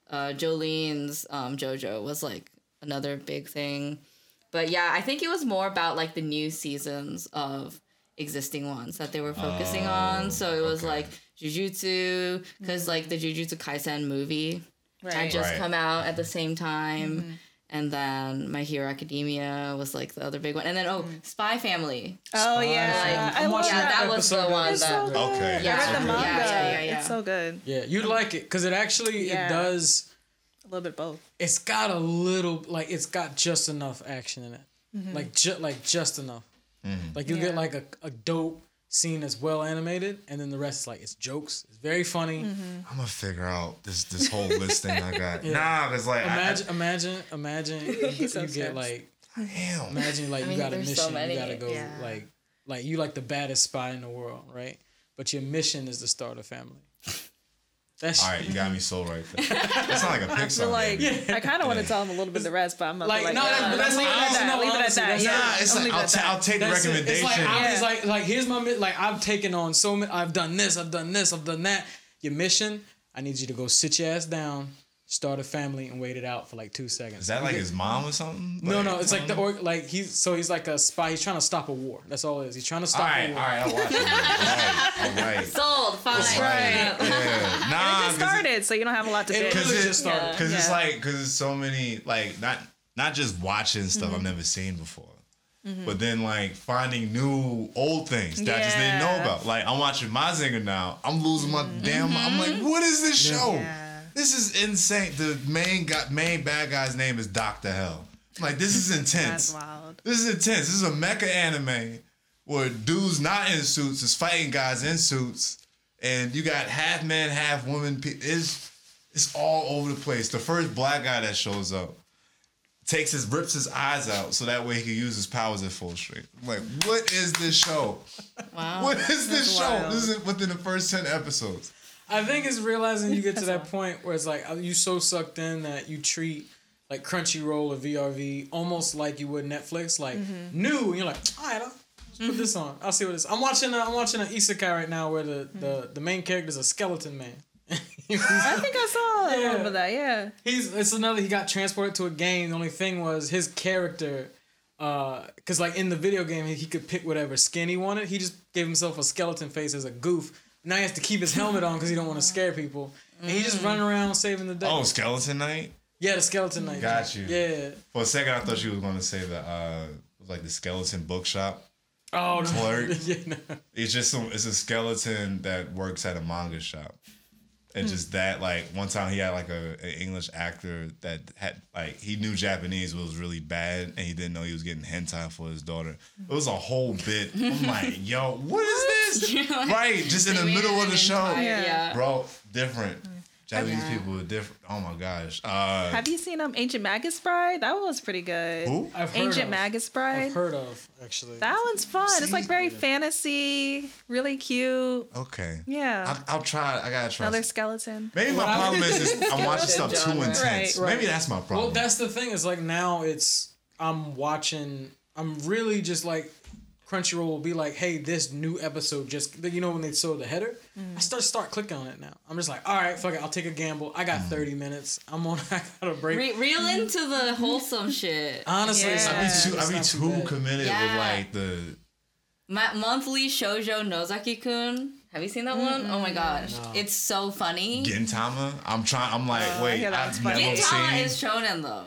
uh, Jolene's um, JoJo was like another big thing. But yeah, I think it was more about like the new seasons of existing ones that they were focusing on. So it was okay. like Jujutsu, because like the Jujutsu Kaisen movie had just Right. come out at the same time. Mm-hmm. And then My Hero Academia was like the other big one. And then, oh, mm. Spy Family. Oh yeah, Family. I I'm love watching Yeah, that. that was the one It's so good. Okay. Yeah, I read the manga. Yeah, yeah, yeah, yeah. It's so good. Yeah, you'd like it because it actually Yeah. it does. A little bit both. It's got a little like it's got just enough action in it, mm-hmm. like just like just enough. Mm-hmm. Like you Yeah. get like a, a dope scene that's well animated, and then the rest is like it's jokes. It's very funny. Mm-hmm. I'm gonna figure out this this whole list thing I got. Nah, cause like Imagine, imagine, imagine you, so you get like I, damn. imagine like I mean, you got a there's mission. so. You gotta go Yeah. like like you like the baddest spy in the world, right? But your mission is to start a family. That's All right, you got me sold right there. That's not like a I Pixar. feel like movie. I kind of want to tell him a little bit of the rest, but I'm not Like, like, no, nah, that's- but that's leave it at that. Leave it at that. Yeah, Nah, it's I'm like leave it I'll, at ta- that. I'll take the That's it. recommendation. It's like, I, it's Yeah. like like here's my like I've taken on so many. I've done this. I've done this. I've done that. Your mission. I need you to go sit your ass down, start a family, and wait it out for like two seconds. Is that like his mom or something? No, Like, no, it's like the um, or, like he's so he's like a spy. He's trying to stop a war. That's all it is. He's trying to stop All right, a war. right, I'll watch it. All right, all right. Sold. Fine. Right. Yeah. Yeah. Nah, It just started, so you don't have a lot to It pick. Cause really it- just started. Cause it's like, cause it's so many, like not not just watching stuff Mm-hmm. I've never seen before, mm-hmm. but then like finding new old things that I just didn't know about. Like I'm watching Mazinger now. I'm losing my mm-hmm. damn. I'm like, mm-hmm. what is this show? This is insane. The main guy, main bad guy's name is Doctor Hell. Like, this is intense. That's wild. This is intense. This is a mecha anime where dudes not in suits is fighting guys in suits, and you got half man, half woman. pe- It's it's all over the place. The first black guy that shows up takes his rips his eyes out so that way he can use his powers at full strength. I'm like, what is this show? Wow. What is this show? wild. This is within the first ten episodes. I think it's realizing you get to that point where it's like uh, you so sucked in that you treat like Crunchyroll or VRV almost like you would Netflix, like mm-hmm. new. And you're like, all right, I'll put this mm-hmm. on. I'll see what this. I'm watching. A, I'm watching an isekai right now where the the, mm-hmm. the main character is a skeleton man. I think I saw a Yeah. little bit of that. Yeah. He's it's another. He got transported to a game. The only thing was his character, uh, because like in the video game, he could pick whatever skin he wanted. He just gave himself a skeleton face as a goof. Now he has to keep his helmet on because he don't want to scare people. And he just running around saving the day. Oh, Skeleton Knight. yeah, the skeleton knight. Got you. Yeah. For a second, I thought you was going to say the uh, it was like the skeleton bookshop. Oh no. Clerk. yeah, no. It's just some. It's a skeleton that works at a manga shop, and just that. Like one time, he had like a an English actor that had like he knew Japanese but was really bad, and he didn't know he was getting hentai for his daughter. It was a whole bit. I'm like, yo, what is this? right, just in the middle of the show, yeah. bro. Different. Japanese Yeah. people are different. Oh my gosh. Uh, Have you seen um Ancient Magus Bride? That one was pretty good. who? I've heard Ancient of. Magus Bride. I've heard of actually. That one's fun. it's like very fantasy, really cute. Okay. Yeah. I'll, I'll try. I gotta try. Another skeleton. Maybe my What I- problem is, is I'm watching stuff too Genre. intense. Right. Maybe that's my problem. Well, that's the thing. Is like now it's I'm watching. I'm really just like Crunchyroll will be like, hey, this new episode just you know when they show the header, mm. I start start clicking on it now. I'm just like, all right, fuck it, I'll take a gamble. I got mm. 30 minutes. I'm on. I got a break. Re- reel mm-hmm. into the wholesome shit. Honestly, Yeah. not- I be too, I be not too bad. committed with like the. My monthly shoujo Nozaki-kun. Have you seen that one? Oh my gosh, it's so funny. Gintama. I'm trying. I'm like, I wait, hear that I've never Gintama seen. is shonen though.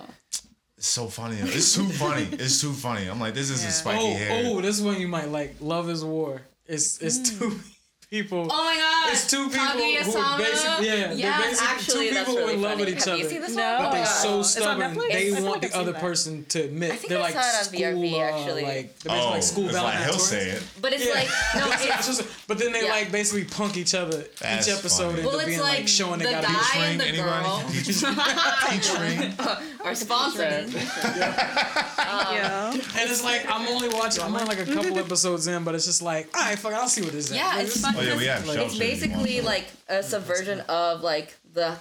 It's so funny. It's too funny. It's too funny. I'm like, this is Yeah. a spiky Oh, hair. oh, this one you might like. Love is War. It's it's mm. two people. Oh my god, It's two people Kaguya who are Sama. basically- yeah, they're basically two actually, that's people who really in love funny. with each Have you other. seen this No. But they my so God. It's stubborn. They I want like the other that. person to admit. I think they're I like saw it on school, VRV, uh, actually. like they're oh, basically like school it's like he'll say it. But it's Yeah. like no, It's it's just- but then they Yeah. like basically punk each other That's each episode funny. into well, it's being like, like, showing the they got a guy and ring. the girl Anybody? Peach ring. are sponsored. yeah. And it's like I'm only watching. I'm on like a couple episodes in, but it's just like, all right, fuck, I'll see what this is. Yeah, it's this- fun. Oh yeah, we have shelves it's here if you want basically some. like a subversion of like the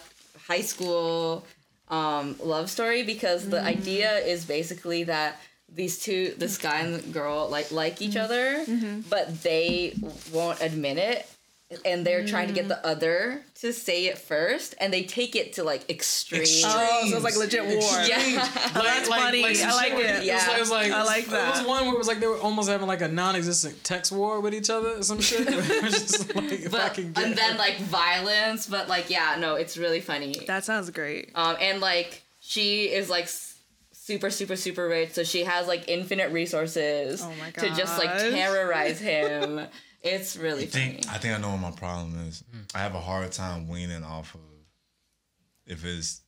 high school um, love story because the mm-hmm. idea is basically that these two this guy and the girl like like each mm-hmm. other mm-hmm. but they won't admit it and they're trying to get the other to say it first and they take it to like extreme Oh, so it's like legit war. yeah Oh, that's funny. some I like shit where- it. It was like, it was like I like It that. was one where it was like they were almost having like a non-existent text war with each other or some shit. Just like but can get and then like violence but like yeah no it's really funny That sounds great. Um, and like she is like super, super, super rich, so she has like infinite resources Oh my to just like terrorize him. it's really I funny. think I think I know what my problem is. Hmm. I have a hard time weaning off of if it's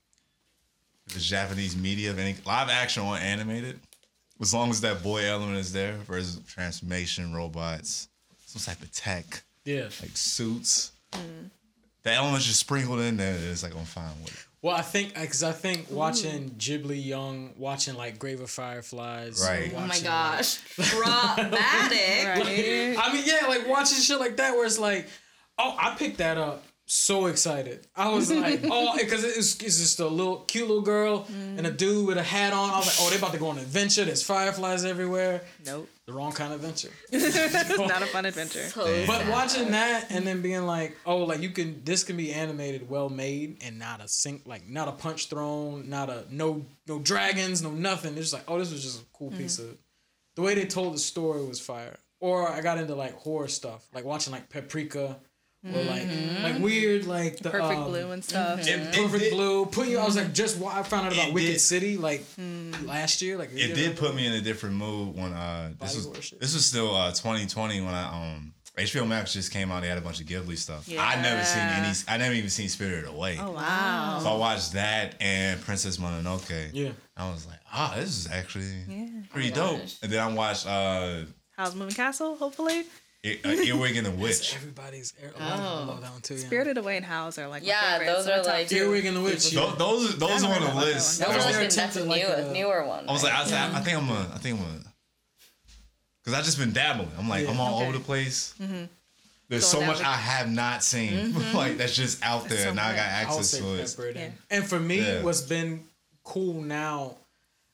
if it's Japanese media, of any live action or animated. As long as that boy element is there versus transformation robots, some type of tech yeah. like suits. Mm. The elements just sprinkled in there. It's like I'm fine with it. Well, I think because I think watching Ghibli Young, watching like Grave of Fireflies, Right. oh my watching, gosh, dramatic. Right. I mean, yeah, like watching shit like that where it's like, oh, I picked that up. So excited. I was like, oh, because it's, it's just a little cute little girl and a dude with a hat on. I was like, oh, they're about to go on an adventure. There's fireflies everywhere. Nope. The wrong kind of adventure. Not a fun adventure. So But sad. watching that and then being like, oh, like you can this can be animated, well made, and not a sink, like not a punch thrown, not a no no dragons, no nothing. It's just like, oh, this was just a cool piece mm-hmm. of. The way they told the story was fire. Or I got into like horror stuff, like watching like Paprika, or like like weird like the Perfect um, blue and stuff. It- it Perfect did- Blue. Put you. I was like, just wa- I found out about It Wicked did- City like last year. Like It did put me in a different mood when uh this was horror shit. this was still uh 2020 when I um HBO Max just came out. They had a bunch of Ghibli stuff. Yeah. I never seen any. I never even seen Spirited Away. Oh wow. So I watched that and Princess Mononoke. Yeah. I was like, ah, this is actually Yeah. pretty Oh dope. gosh. And then I watched uh, Howl's Moving Castle? Hopefully. E- uh Earwig and the Witch. Everybody's. A lot of Oh. love that one too. Yeah. Spirited Away and Howl's are like Yeah, those are like- two. Earwig and the Witch. Yeah. Those those, those are on the list. one. that was I like the, that's a like new, a- newer one. I was like, I, was like, I think I'm gonna, think I'm gonna, cause I just been dabbling. I'm like, Yeah. I'm all Okay. over the place. There's Going so much the- I have not seen, like that's just out there. so now I got access to it. pepper it in. Yeah. And for me, what's been cool now,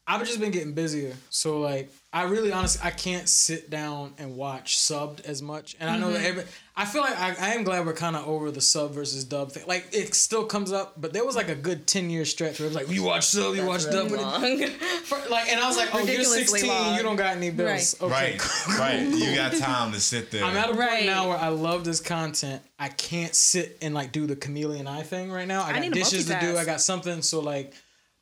I've just been getting busier. So like, I really honestly, I can't sit down and watch subbed as much. And I know that Mm-hmm. every, I feel like I, I am glad we're kind of over the sub versus dub thing. Like it still comes up, but there was like a good ten year stretch where it was like you watch sub, you watch That's dub, really but it- long. for- like, and I was like, oh, you're sixteen, long. you don't got any bills. Okay, Right, right. You got time to sit there. I'm at a point Right. now where I love this content. I can't sit and like do the chameleon eye thing right now. I got need dishes to do. I got something. So like,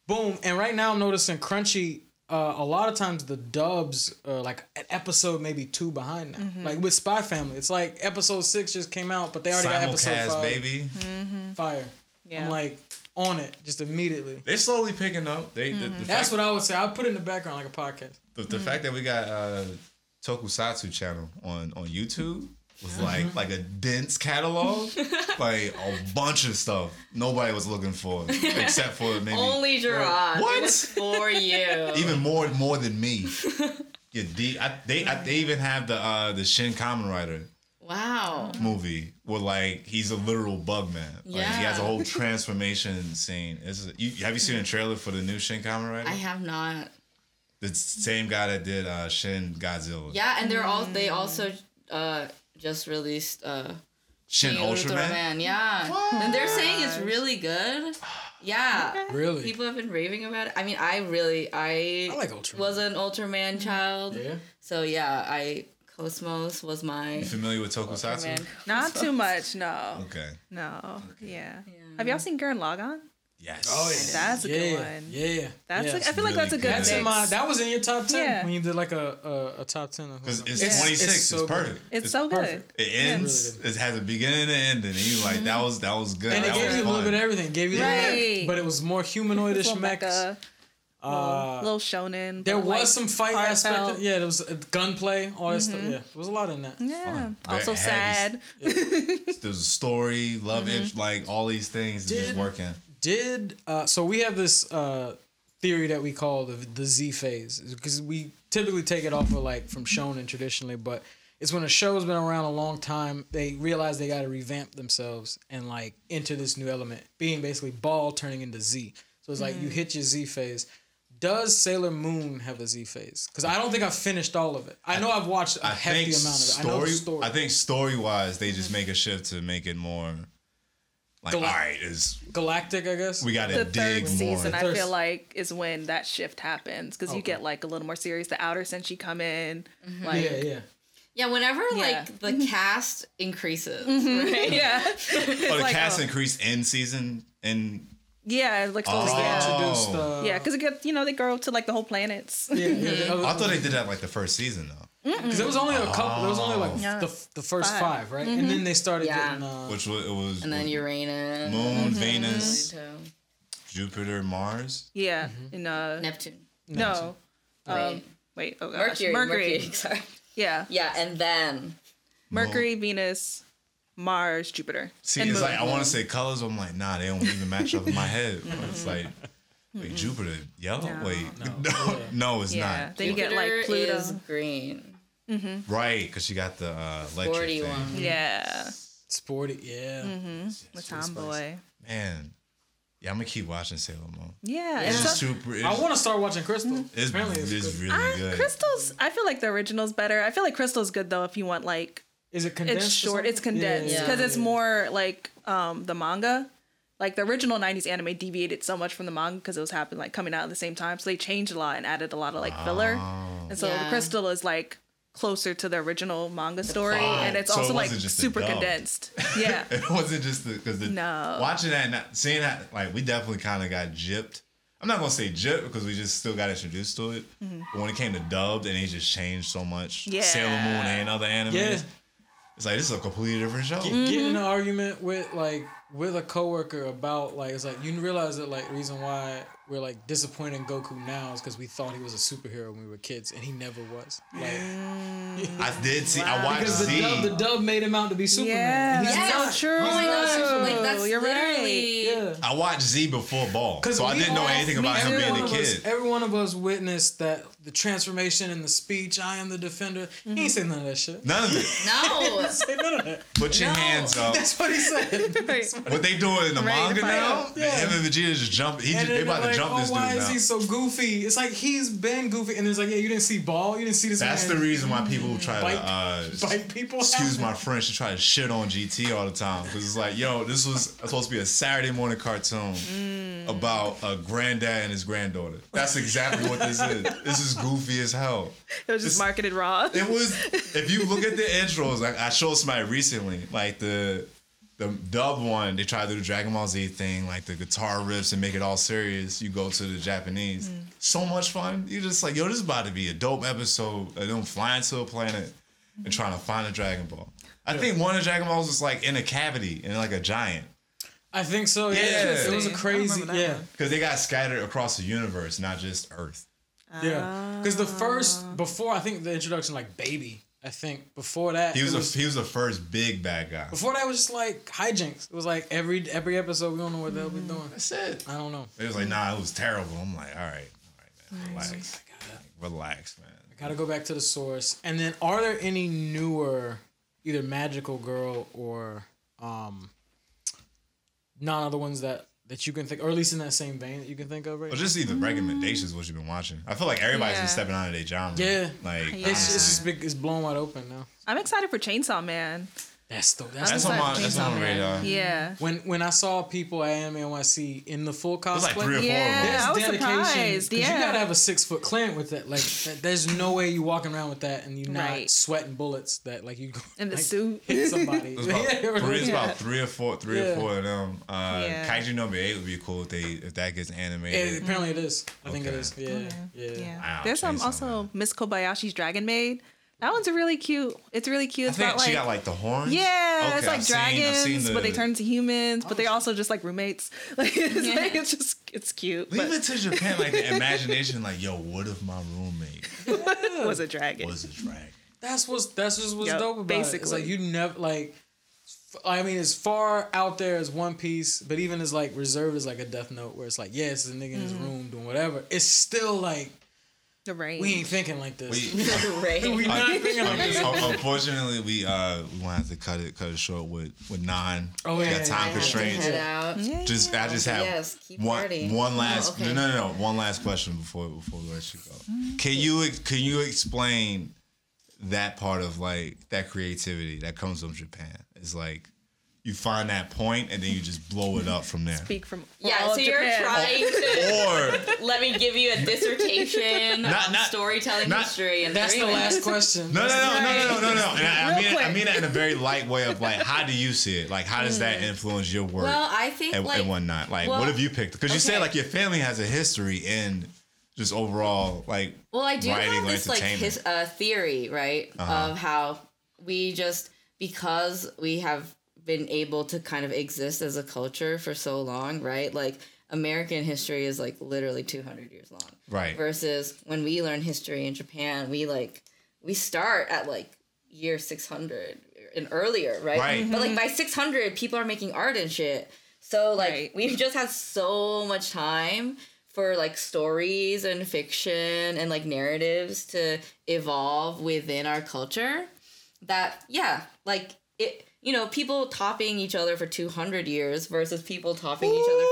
boom. And right now I'm noticing Crunchy. Uh, a lot of times the dubs are like an episode maybe two behind now. Mm-hmm. Like with Spy Family, it's like episode six just came out, but they already got episode Simulcast, five. baby. Fire. Yeah. I'm like on it just immediately. They're slowly picking up. They, the, the, Mm-hmm. That's fact, what I would say. I put it in the background like a podcast. the, the fact that we got uh, Tokusatsu channel on on YouTube. Was like like a dense catalog, like a bunch of stuff nobody was looking for except for maybe Only Gerard. What? For you. even more more than me. Yeah, D, I, they I, they even have the uh the Shin Kamen Rider wow. movie where like he's a literal bug man. Like he has a whole transformation scene. It's you, have you seen a trailer for the new Shin Kamen Rider? I have not. the same guy that did uh, Shin Godzilla. Yeah, and they're all they also uh just released uh Shin Ultraman. Ultraman. Yeah. And they're saying it's really good. Yeah. Really? People have been raving about it. I mean, I really I, I like Ultraman. was an Ultraman child. Yeah. So yeah, I Cosmos was my You familiar with Tokusatsu? Ultraman. Not too much, no. Okay. No. Yeah. Have y'all seen Gurren Lagann? Yes. Oh yeah, That's a yeah, good one. Yeah, That's yeah. like, I feel like that's a good good. That's mix. in my. That was in your top ten Yeah. when you did like a a, a top ten. Of Because it's, It's- 26. It's, it's so good. perfect. it's, so good. perfect. It ends. Really it has a beginning and an end, and you like that was that was good. and it that gave was you a little bit of everything. Gave you the Right. mech, but it was more humanoidish Little mechs. mecha, Uh, little shonen. there was like, some fight heartfelt. aspect. Yeah, there was uh, gunplay, all that stuff. Yeah, there was a lot in that. Yeah. Fun. Also Very sad. There's a story, love Mm-hmm. it, like all these things is just working. Did uh, so? We have this uh, theory that we call the the Z phase because we typically take it off of like from shonen traditionally, but it's when a show's been around a long time. They realize they got to revamp themselves and like enter this new element, being basically ball turning into Z. So it's like you hit your Z phase. Does Sailor Moon have a Z phase? Because I don't think I've finished all of it. I know I've watched a I hefty amount of it. I know story. the story. I think story wise, they just make a shift to make it more like Gal- all right, is Galactic, I guess. we got to The dig third more. season, I feel like, is when that shift happens because you get like a little more serious. The outer senshi come in, Mm-hmm. like yeah, yeah. Yeah, whenever Yeah. like the cast increases, Mm-hmm. right? yeah, oh, the like, cast oh. increased in season and yeah, like so, Oh. yeah, Introduced. Yeah, because it get you know they grow to like the whole planets. yeah, yeah, I thought they did that like the first season though, Because it was only a couple. There was only like Yeah. the, the first Five. five, right? And then they started Yeah. getting. Uh, which was it was And then Uranus, Moon, Venus, Pluto, Jupiter, Mars. Yeah, in uh, Neptune, no, um, Wait. wait, oh gosh, Mercury, Mercury, Mercury. Sorry. yeah, Yeah, and then Mercury, Venus, Mars, Jupiter. See, and it's Moon. like I want to say colors. but I'm like, nah, they don't even match up in my head. It's like, wait, Jupiter, yellow. No. Wait, no, Yeah. no, it's yeah, not. then you get Jupiter like Pluto. is green. Right, because you got the uh, electric Sporty thing. one. Yeah, sporty, yeah. mhm the tomboy. Man, yeah, I'm gonna keep watching Sailor Moon. Yeah, It's it's just so, super. It's, I want to start watching Crystal. it's, Apparently, it's, it's good. really Ah, good. Crystal's. I feel like the original's better. I feel like Crystal's good though if you want like Is it condensed? it's short. It's something? condensed Yeah. because it's more like um the manga. Like the original '90s anime deviated so much from the manga because it was happening like coming out at the same time, so they changed a lot and added a lot of like filler. Oh. And so Yeah. Crystal is like closer to the original manga story, plot. and it's So it also like just super condensed. Yeah, It wasn't just because the, No. watching that, and not, seeing that, like we definitely kind of got gypped. I'm not gonna say gypped because we just still got introduced to it. But when it came to dubbed, and they just changed so much. Mm-hmm. Yeah. Sailor Moon and other animes. Yeah. It's like this is a completely different show. Get, get in an argument with like with a coworker about like it's like you realize that like the reason why we're like disappointed in Goku now is because we thought he was a superhero when we were kids and he never was. Like I did see. I watched because the Z. dub, the dub made him out to be Superman. yeah, And he's that's not. so true. Oh my gosh, like that's You're literally Yeah. I watched Z before Ball, Because so I didn't know anything about him being a kid. every one of us witnessed that the transformation in the speech. I am the defender. He ain't mm-hmm. say none of that shit. None of it. no. Say none of that. Put your No. hands up. That's what he said. Right. What they doing in the Ready to manga fight. now? Yeah. Him and Vegeta just jump. He just, they then about they're to like, jump oh, this dude why is now. he so goofy? It's like he's been goofy, and it's like, yeah, you didn't see Ball, you didn't see this That's the reason why people try Bite- to uh, bite people. excuse my French to try to shit on GT all the time because it's like, yo, this was supposed to be a Saturday morning cartoon about a granddad and his granddaughter. That's exactly what this is. This is goofy as hell. It was just marketed wrong. It was if you look at the intros, like I showed somebody recently, like the the dub one, they try to do the Dragon Ball Z thing, like the guitar riffs and make it all serious. You go to the Japanese. So much fun. You're just like, yo, this is about to be a dope episode of them flying to a planet and trying to find a Dragon Ball. I think one of the Dragon Balls was like in a cavity and like a giant. I think so. Yeah, Yeah. it was a I don't crazy. Yeah. Because they got scattered across the universe, not just Earth. yeah. Because the first before I think the introduction like Baby I think before that He was, it a, he was the first big bad guy. before that was just like hijinks. It was like every every episode we don't know what the hell we're doing. That's it. I don't know. It was like, nah, it was terrible. I'm like, all right, all right, man, relax, relax, man. I Gotta go back to the source. And then, are there any newer, either Magical Girl or um, non other ones that that you can think, or at least in that same vein that you can think of right But now? just either recommendations, what you've been watching. I feel like everybody's Yeah. been stepping out of their genre. Yeah. like Yeah. It's, it's just big, it's blown wide open now. I'm excited for Chainsaw Man. That's the that's, that's on my that's on the Man. radar. Yeah. when when I saw people at Anime NYC in the full cosplay. Like three or four Yeah. of them. there's I was dedication, yeah. You gotta have a six foot clamp with that. Like, that, there's no way you walking around with that and you not Right. sweating bullets that like you go In the like, suit. hit somebody. There's about, Yeah, three, it's Yeah. about three or four, three Yeah. or four of them. Uh, Yeah. Kaiju number eight would be cool if they if that gets Yeah, animated. apparently it is. I think it Okay. Yeah, yeah. Yeah. Wow, There's um, Chainsaw also Miss Kobayashi's Dragon Maid. That one's a really cute. It's really cute. I It's think about she like, got like the horns. yeah, Okay, it's like I've dragons, seen the- but they turn into humans, Oh, but they're also just like roommates. Like it's, Yeah. like, it's just it's cute. Leave But it to Japan, like the imagination, like yo, what if my roommate it was a dragon. was a dragon? That's what's that's just what's Yep, dope about it. It's basically. like you never like. I mean, as far out there as One Piece, but even as like reserved as like a Death Note, where it's like, yeah, it's a nigga in his Mm-hmm. room doing whatever. It's still like the rain. we ain't thinking like this. We, We not thinking like this. Unfortunately, we uh we gonna have to cut it cut it short with with nine. Oh, We yeah, got time yeah. I have to constraints. head out. Yeah. Just I just have Yes, keep one partying. one Oh, last okay. no, no no no one last question before before we let you go. Can you can you explain that part of like that creativity that comes from Japan? It's like you find that point and then you just blow it up from there. Speak from Yeah, all so of you're Japan. trying to Or let me give you a dissertation Not- on not- storytelling not- history and That's the last question. No, no, no, no, no, no, no, no. And I, I mean, it, I mean that in a very light way of like, how do you see it? Like, how does that influence your work Mm. Well, I think and, like and whatnot? Like, well, what have you picked? Because you said okay. like your family has a history in just overall like. Well, I do writing have or this like entertainment. his uh, theory, right, Uh-huh. of how we just because we have been able to kind of exist as a culture for so long, right? Like American history is like literally 200 years long. Right. Versus when we learn history in Japan, we like we start at like year 600 and earlier, right? Right. But like mm-hmm. by 600, people are making art and shit. So like Right. we've just had so much time for like stories and fiction and like narratives to evolve within our culture that yeah, like it you know, people topping each other for 200 years versus people topping each other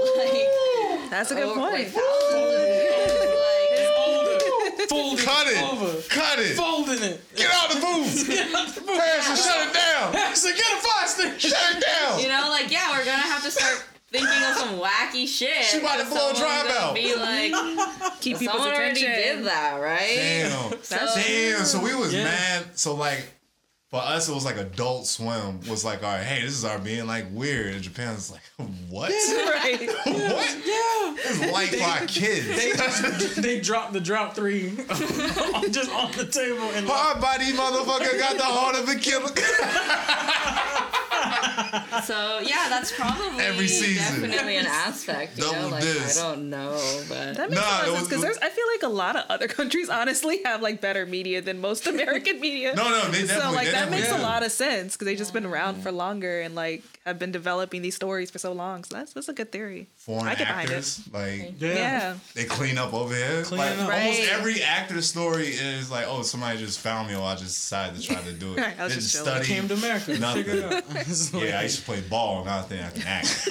for like That's a good over, point. thousands of years. Like, Folding Cut it! over. Cut it! Folding it. Get out the booth! Get out the booth. Harrison, shut it down! Harrison, get a fire. Shut it down! you know, like yeah, we're gonna have to start thinking of some wacky shit. She about to 'cause blow a someone's drive out. Be like, Keep people's someone already did that, right? Damn. So- Damn. So we was Yeah. mad. So like for us it was like Adult Swim was like, all right, hey, this is our being like weird. And Japan's like, what? Yeah, right. what? Yeah. It's like for our kids. They, they dropped the drop three just on the table and Hard body motherfucker got the heart of a killer. So yeah, that's probably Every season. definitely an aspect. You know, like this. I don't know, but That makes Nah, a lot it of sense was- because there's. I feel like a lot of other countries honestly have like better media than most American media. no, no, they definitely. so like that makes definitely a lot of sense because they've just been around mm. for longer and like have been developing these stories for so long. So that's that's a good theory. foreign I get behind it. actors. Like yeah. Yeah. they clean up over here. Clean like up. almost Right. every actor's story is like, oh, somebody just found me, or I just decided to try to do it. Right, I was Didn't just chilling. study. Came to America. Nothing. Figure it out. It's like- Yeah, I used to play ball. Now I think I can act.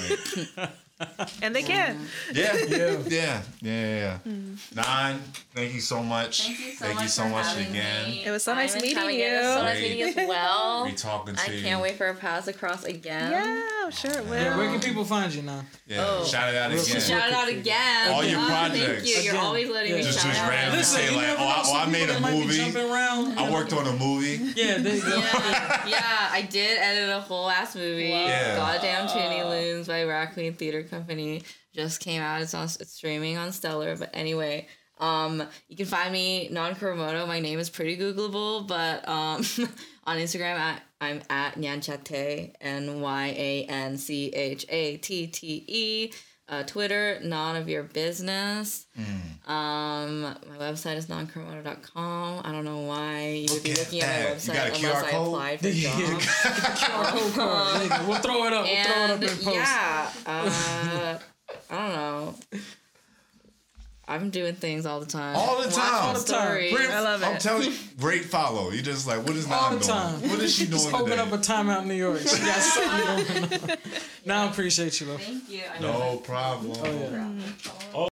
Like, And they can. yeah, Yeah. yeah, yeah, yeah. yeah. Mm. Nine. Thank you so much. thank you so Thank much, you so for much again. Me. It was so nice Time meeting time again. It was so nice you. meeting you as well. Be talking to I you. can't wait for our paths across again. Yeah, I'm sure it will. Yeah, where can people find you now? Yeah, Oh. shout it out again. quick. Shout it out again. All your Oh, projects. Thank you. You're Again. always letting me Just- shout just out. randomly Listen, say like, oh, I- oh, I made a that might be movie. Around. I worked on a movie. Yeah, there you go. yeah, yeah, I did edit a whole ass movie. Yeah. Goddamn Toonie Loons by Raccoon Theater Company just came out. It's on it's streaming on Stellar. But anyway, um, you can find me non Kuromoto. My name is pretty Googleable, but um, on Instagram at I'm at Nyanchatte N Y A N C H A T T E. Uh, Twitter, none of your business. Um, my website is nonkuromoto.com. I don't know why you would be looking at my website You got a unless QR I code? applied for. QR code. We'll throw it up. We'll throw it up in post. yeah, uh, I don't know. I'm doing things all the time. All the time. All the time. story. Great, I love it. I'm telling you, great follow. You just like, what is All Nam the doing? What is she doing Just open today? up a timeout in New York. She got something going on. Now I appreciate you, though. Thank you. I know oh, no problem. Oh, yeah.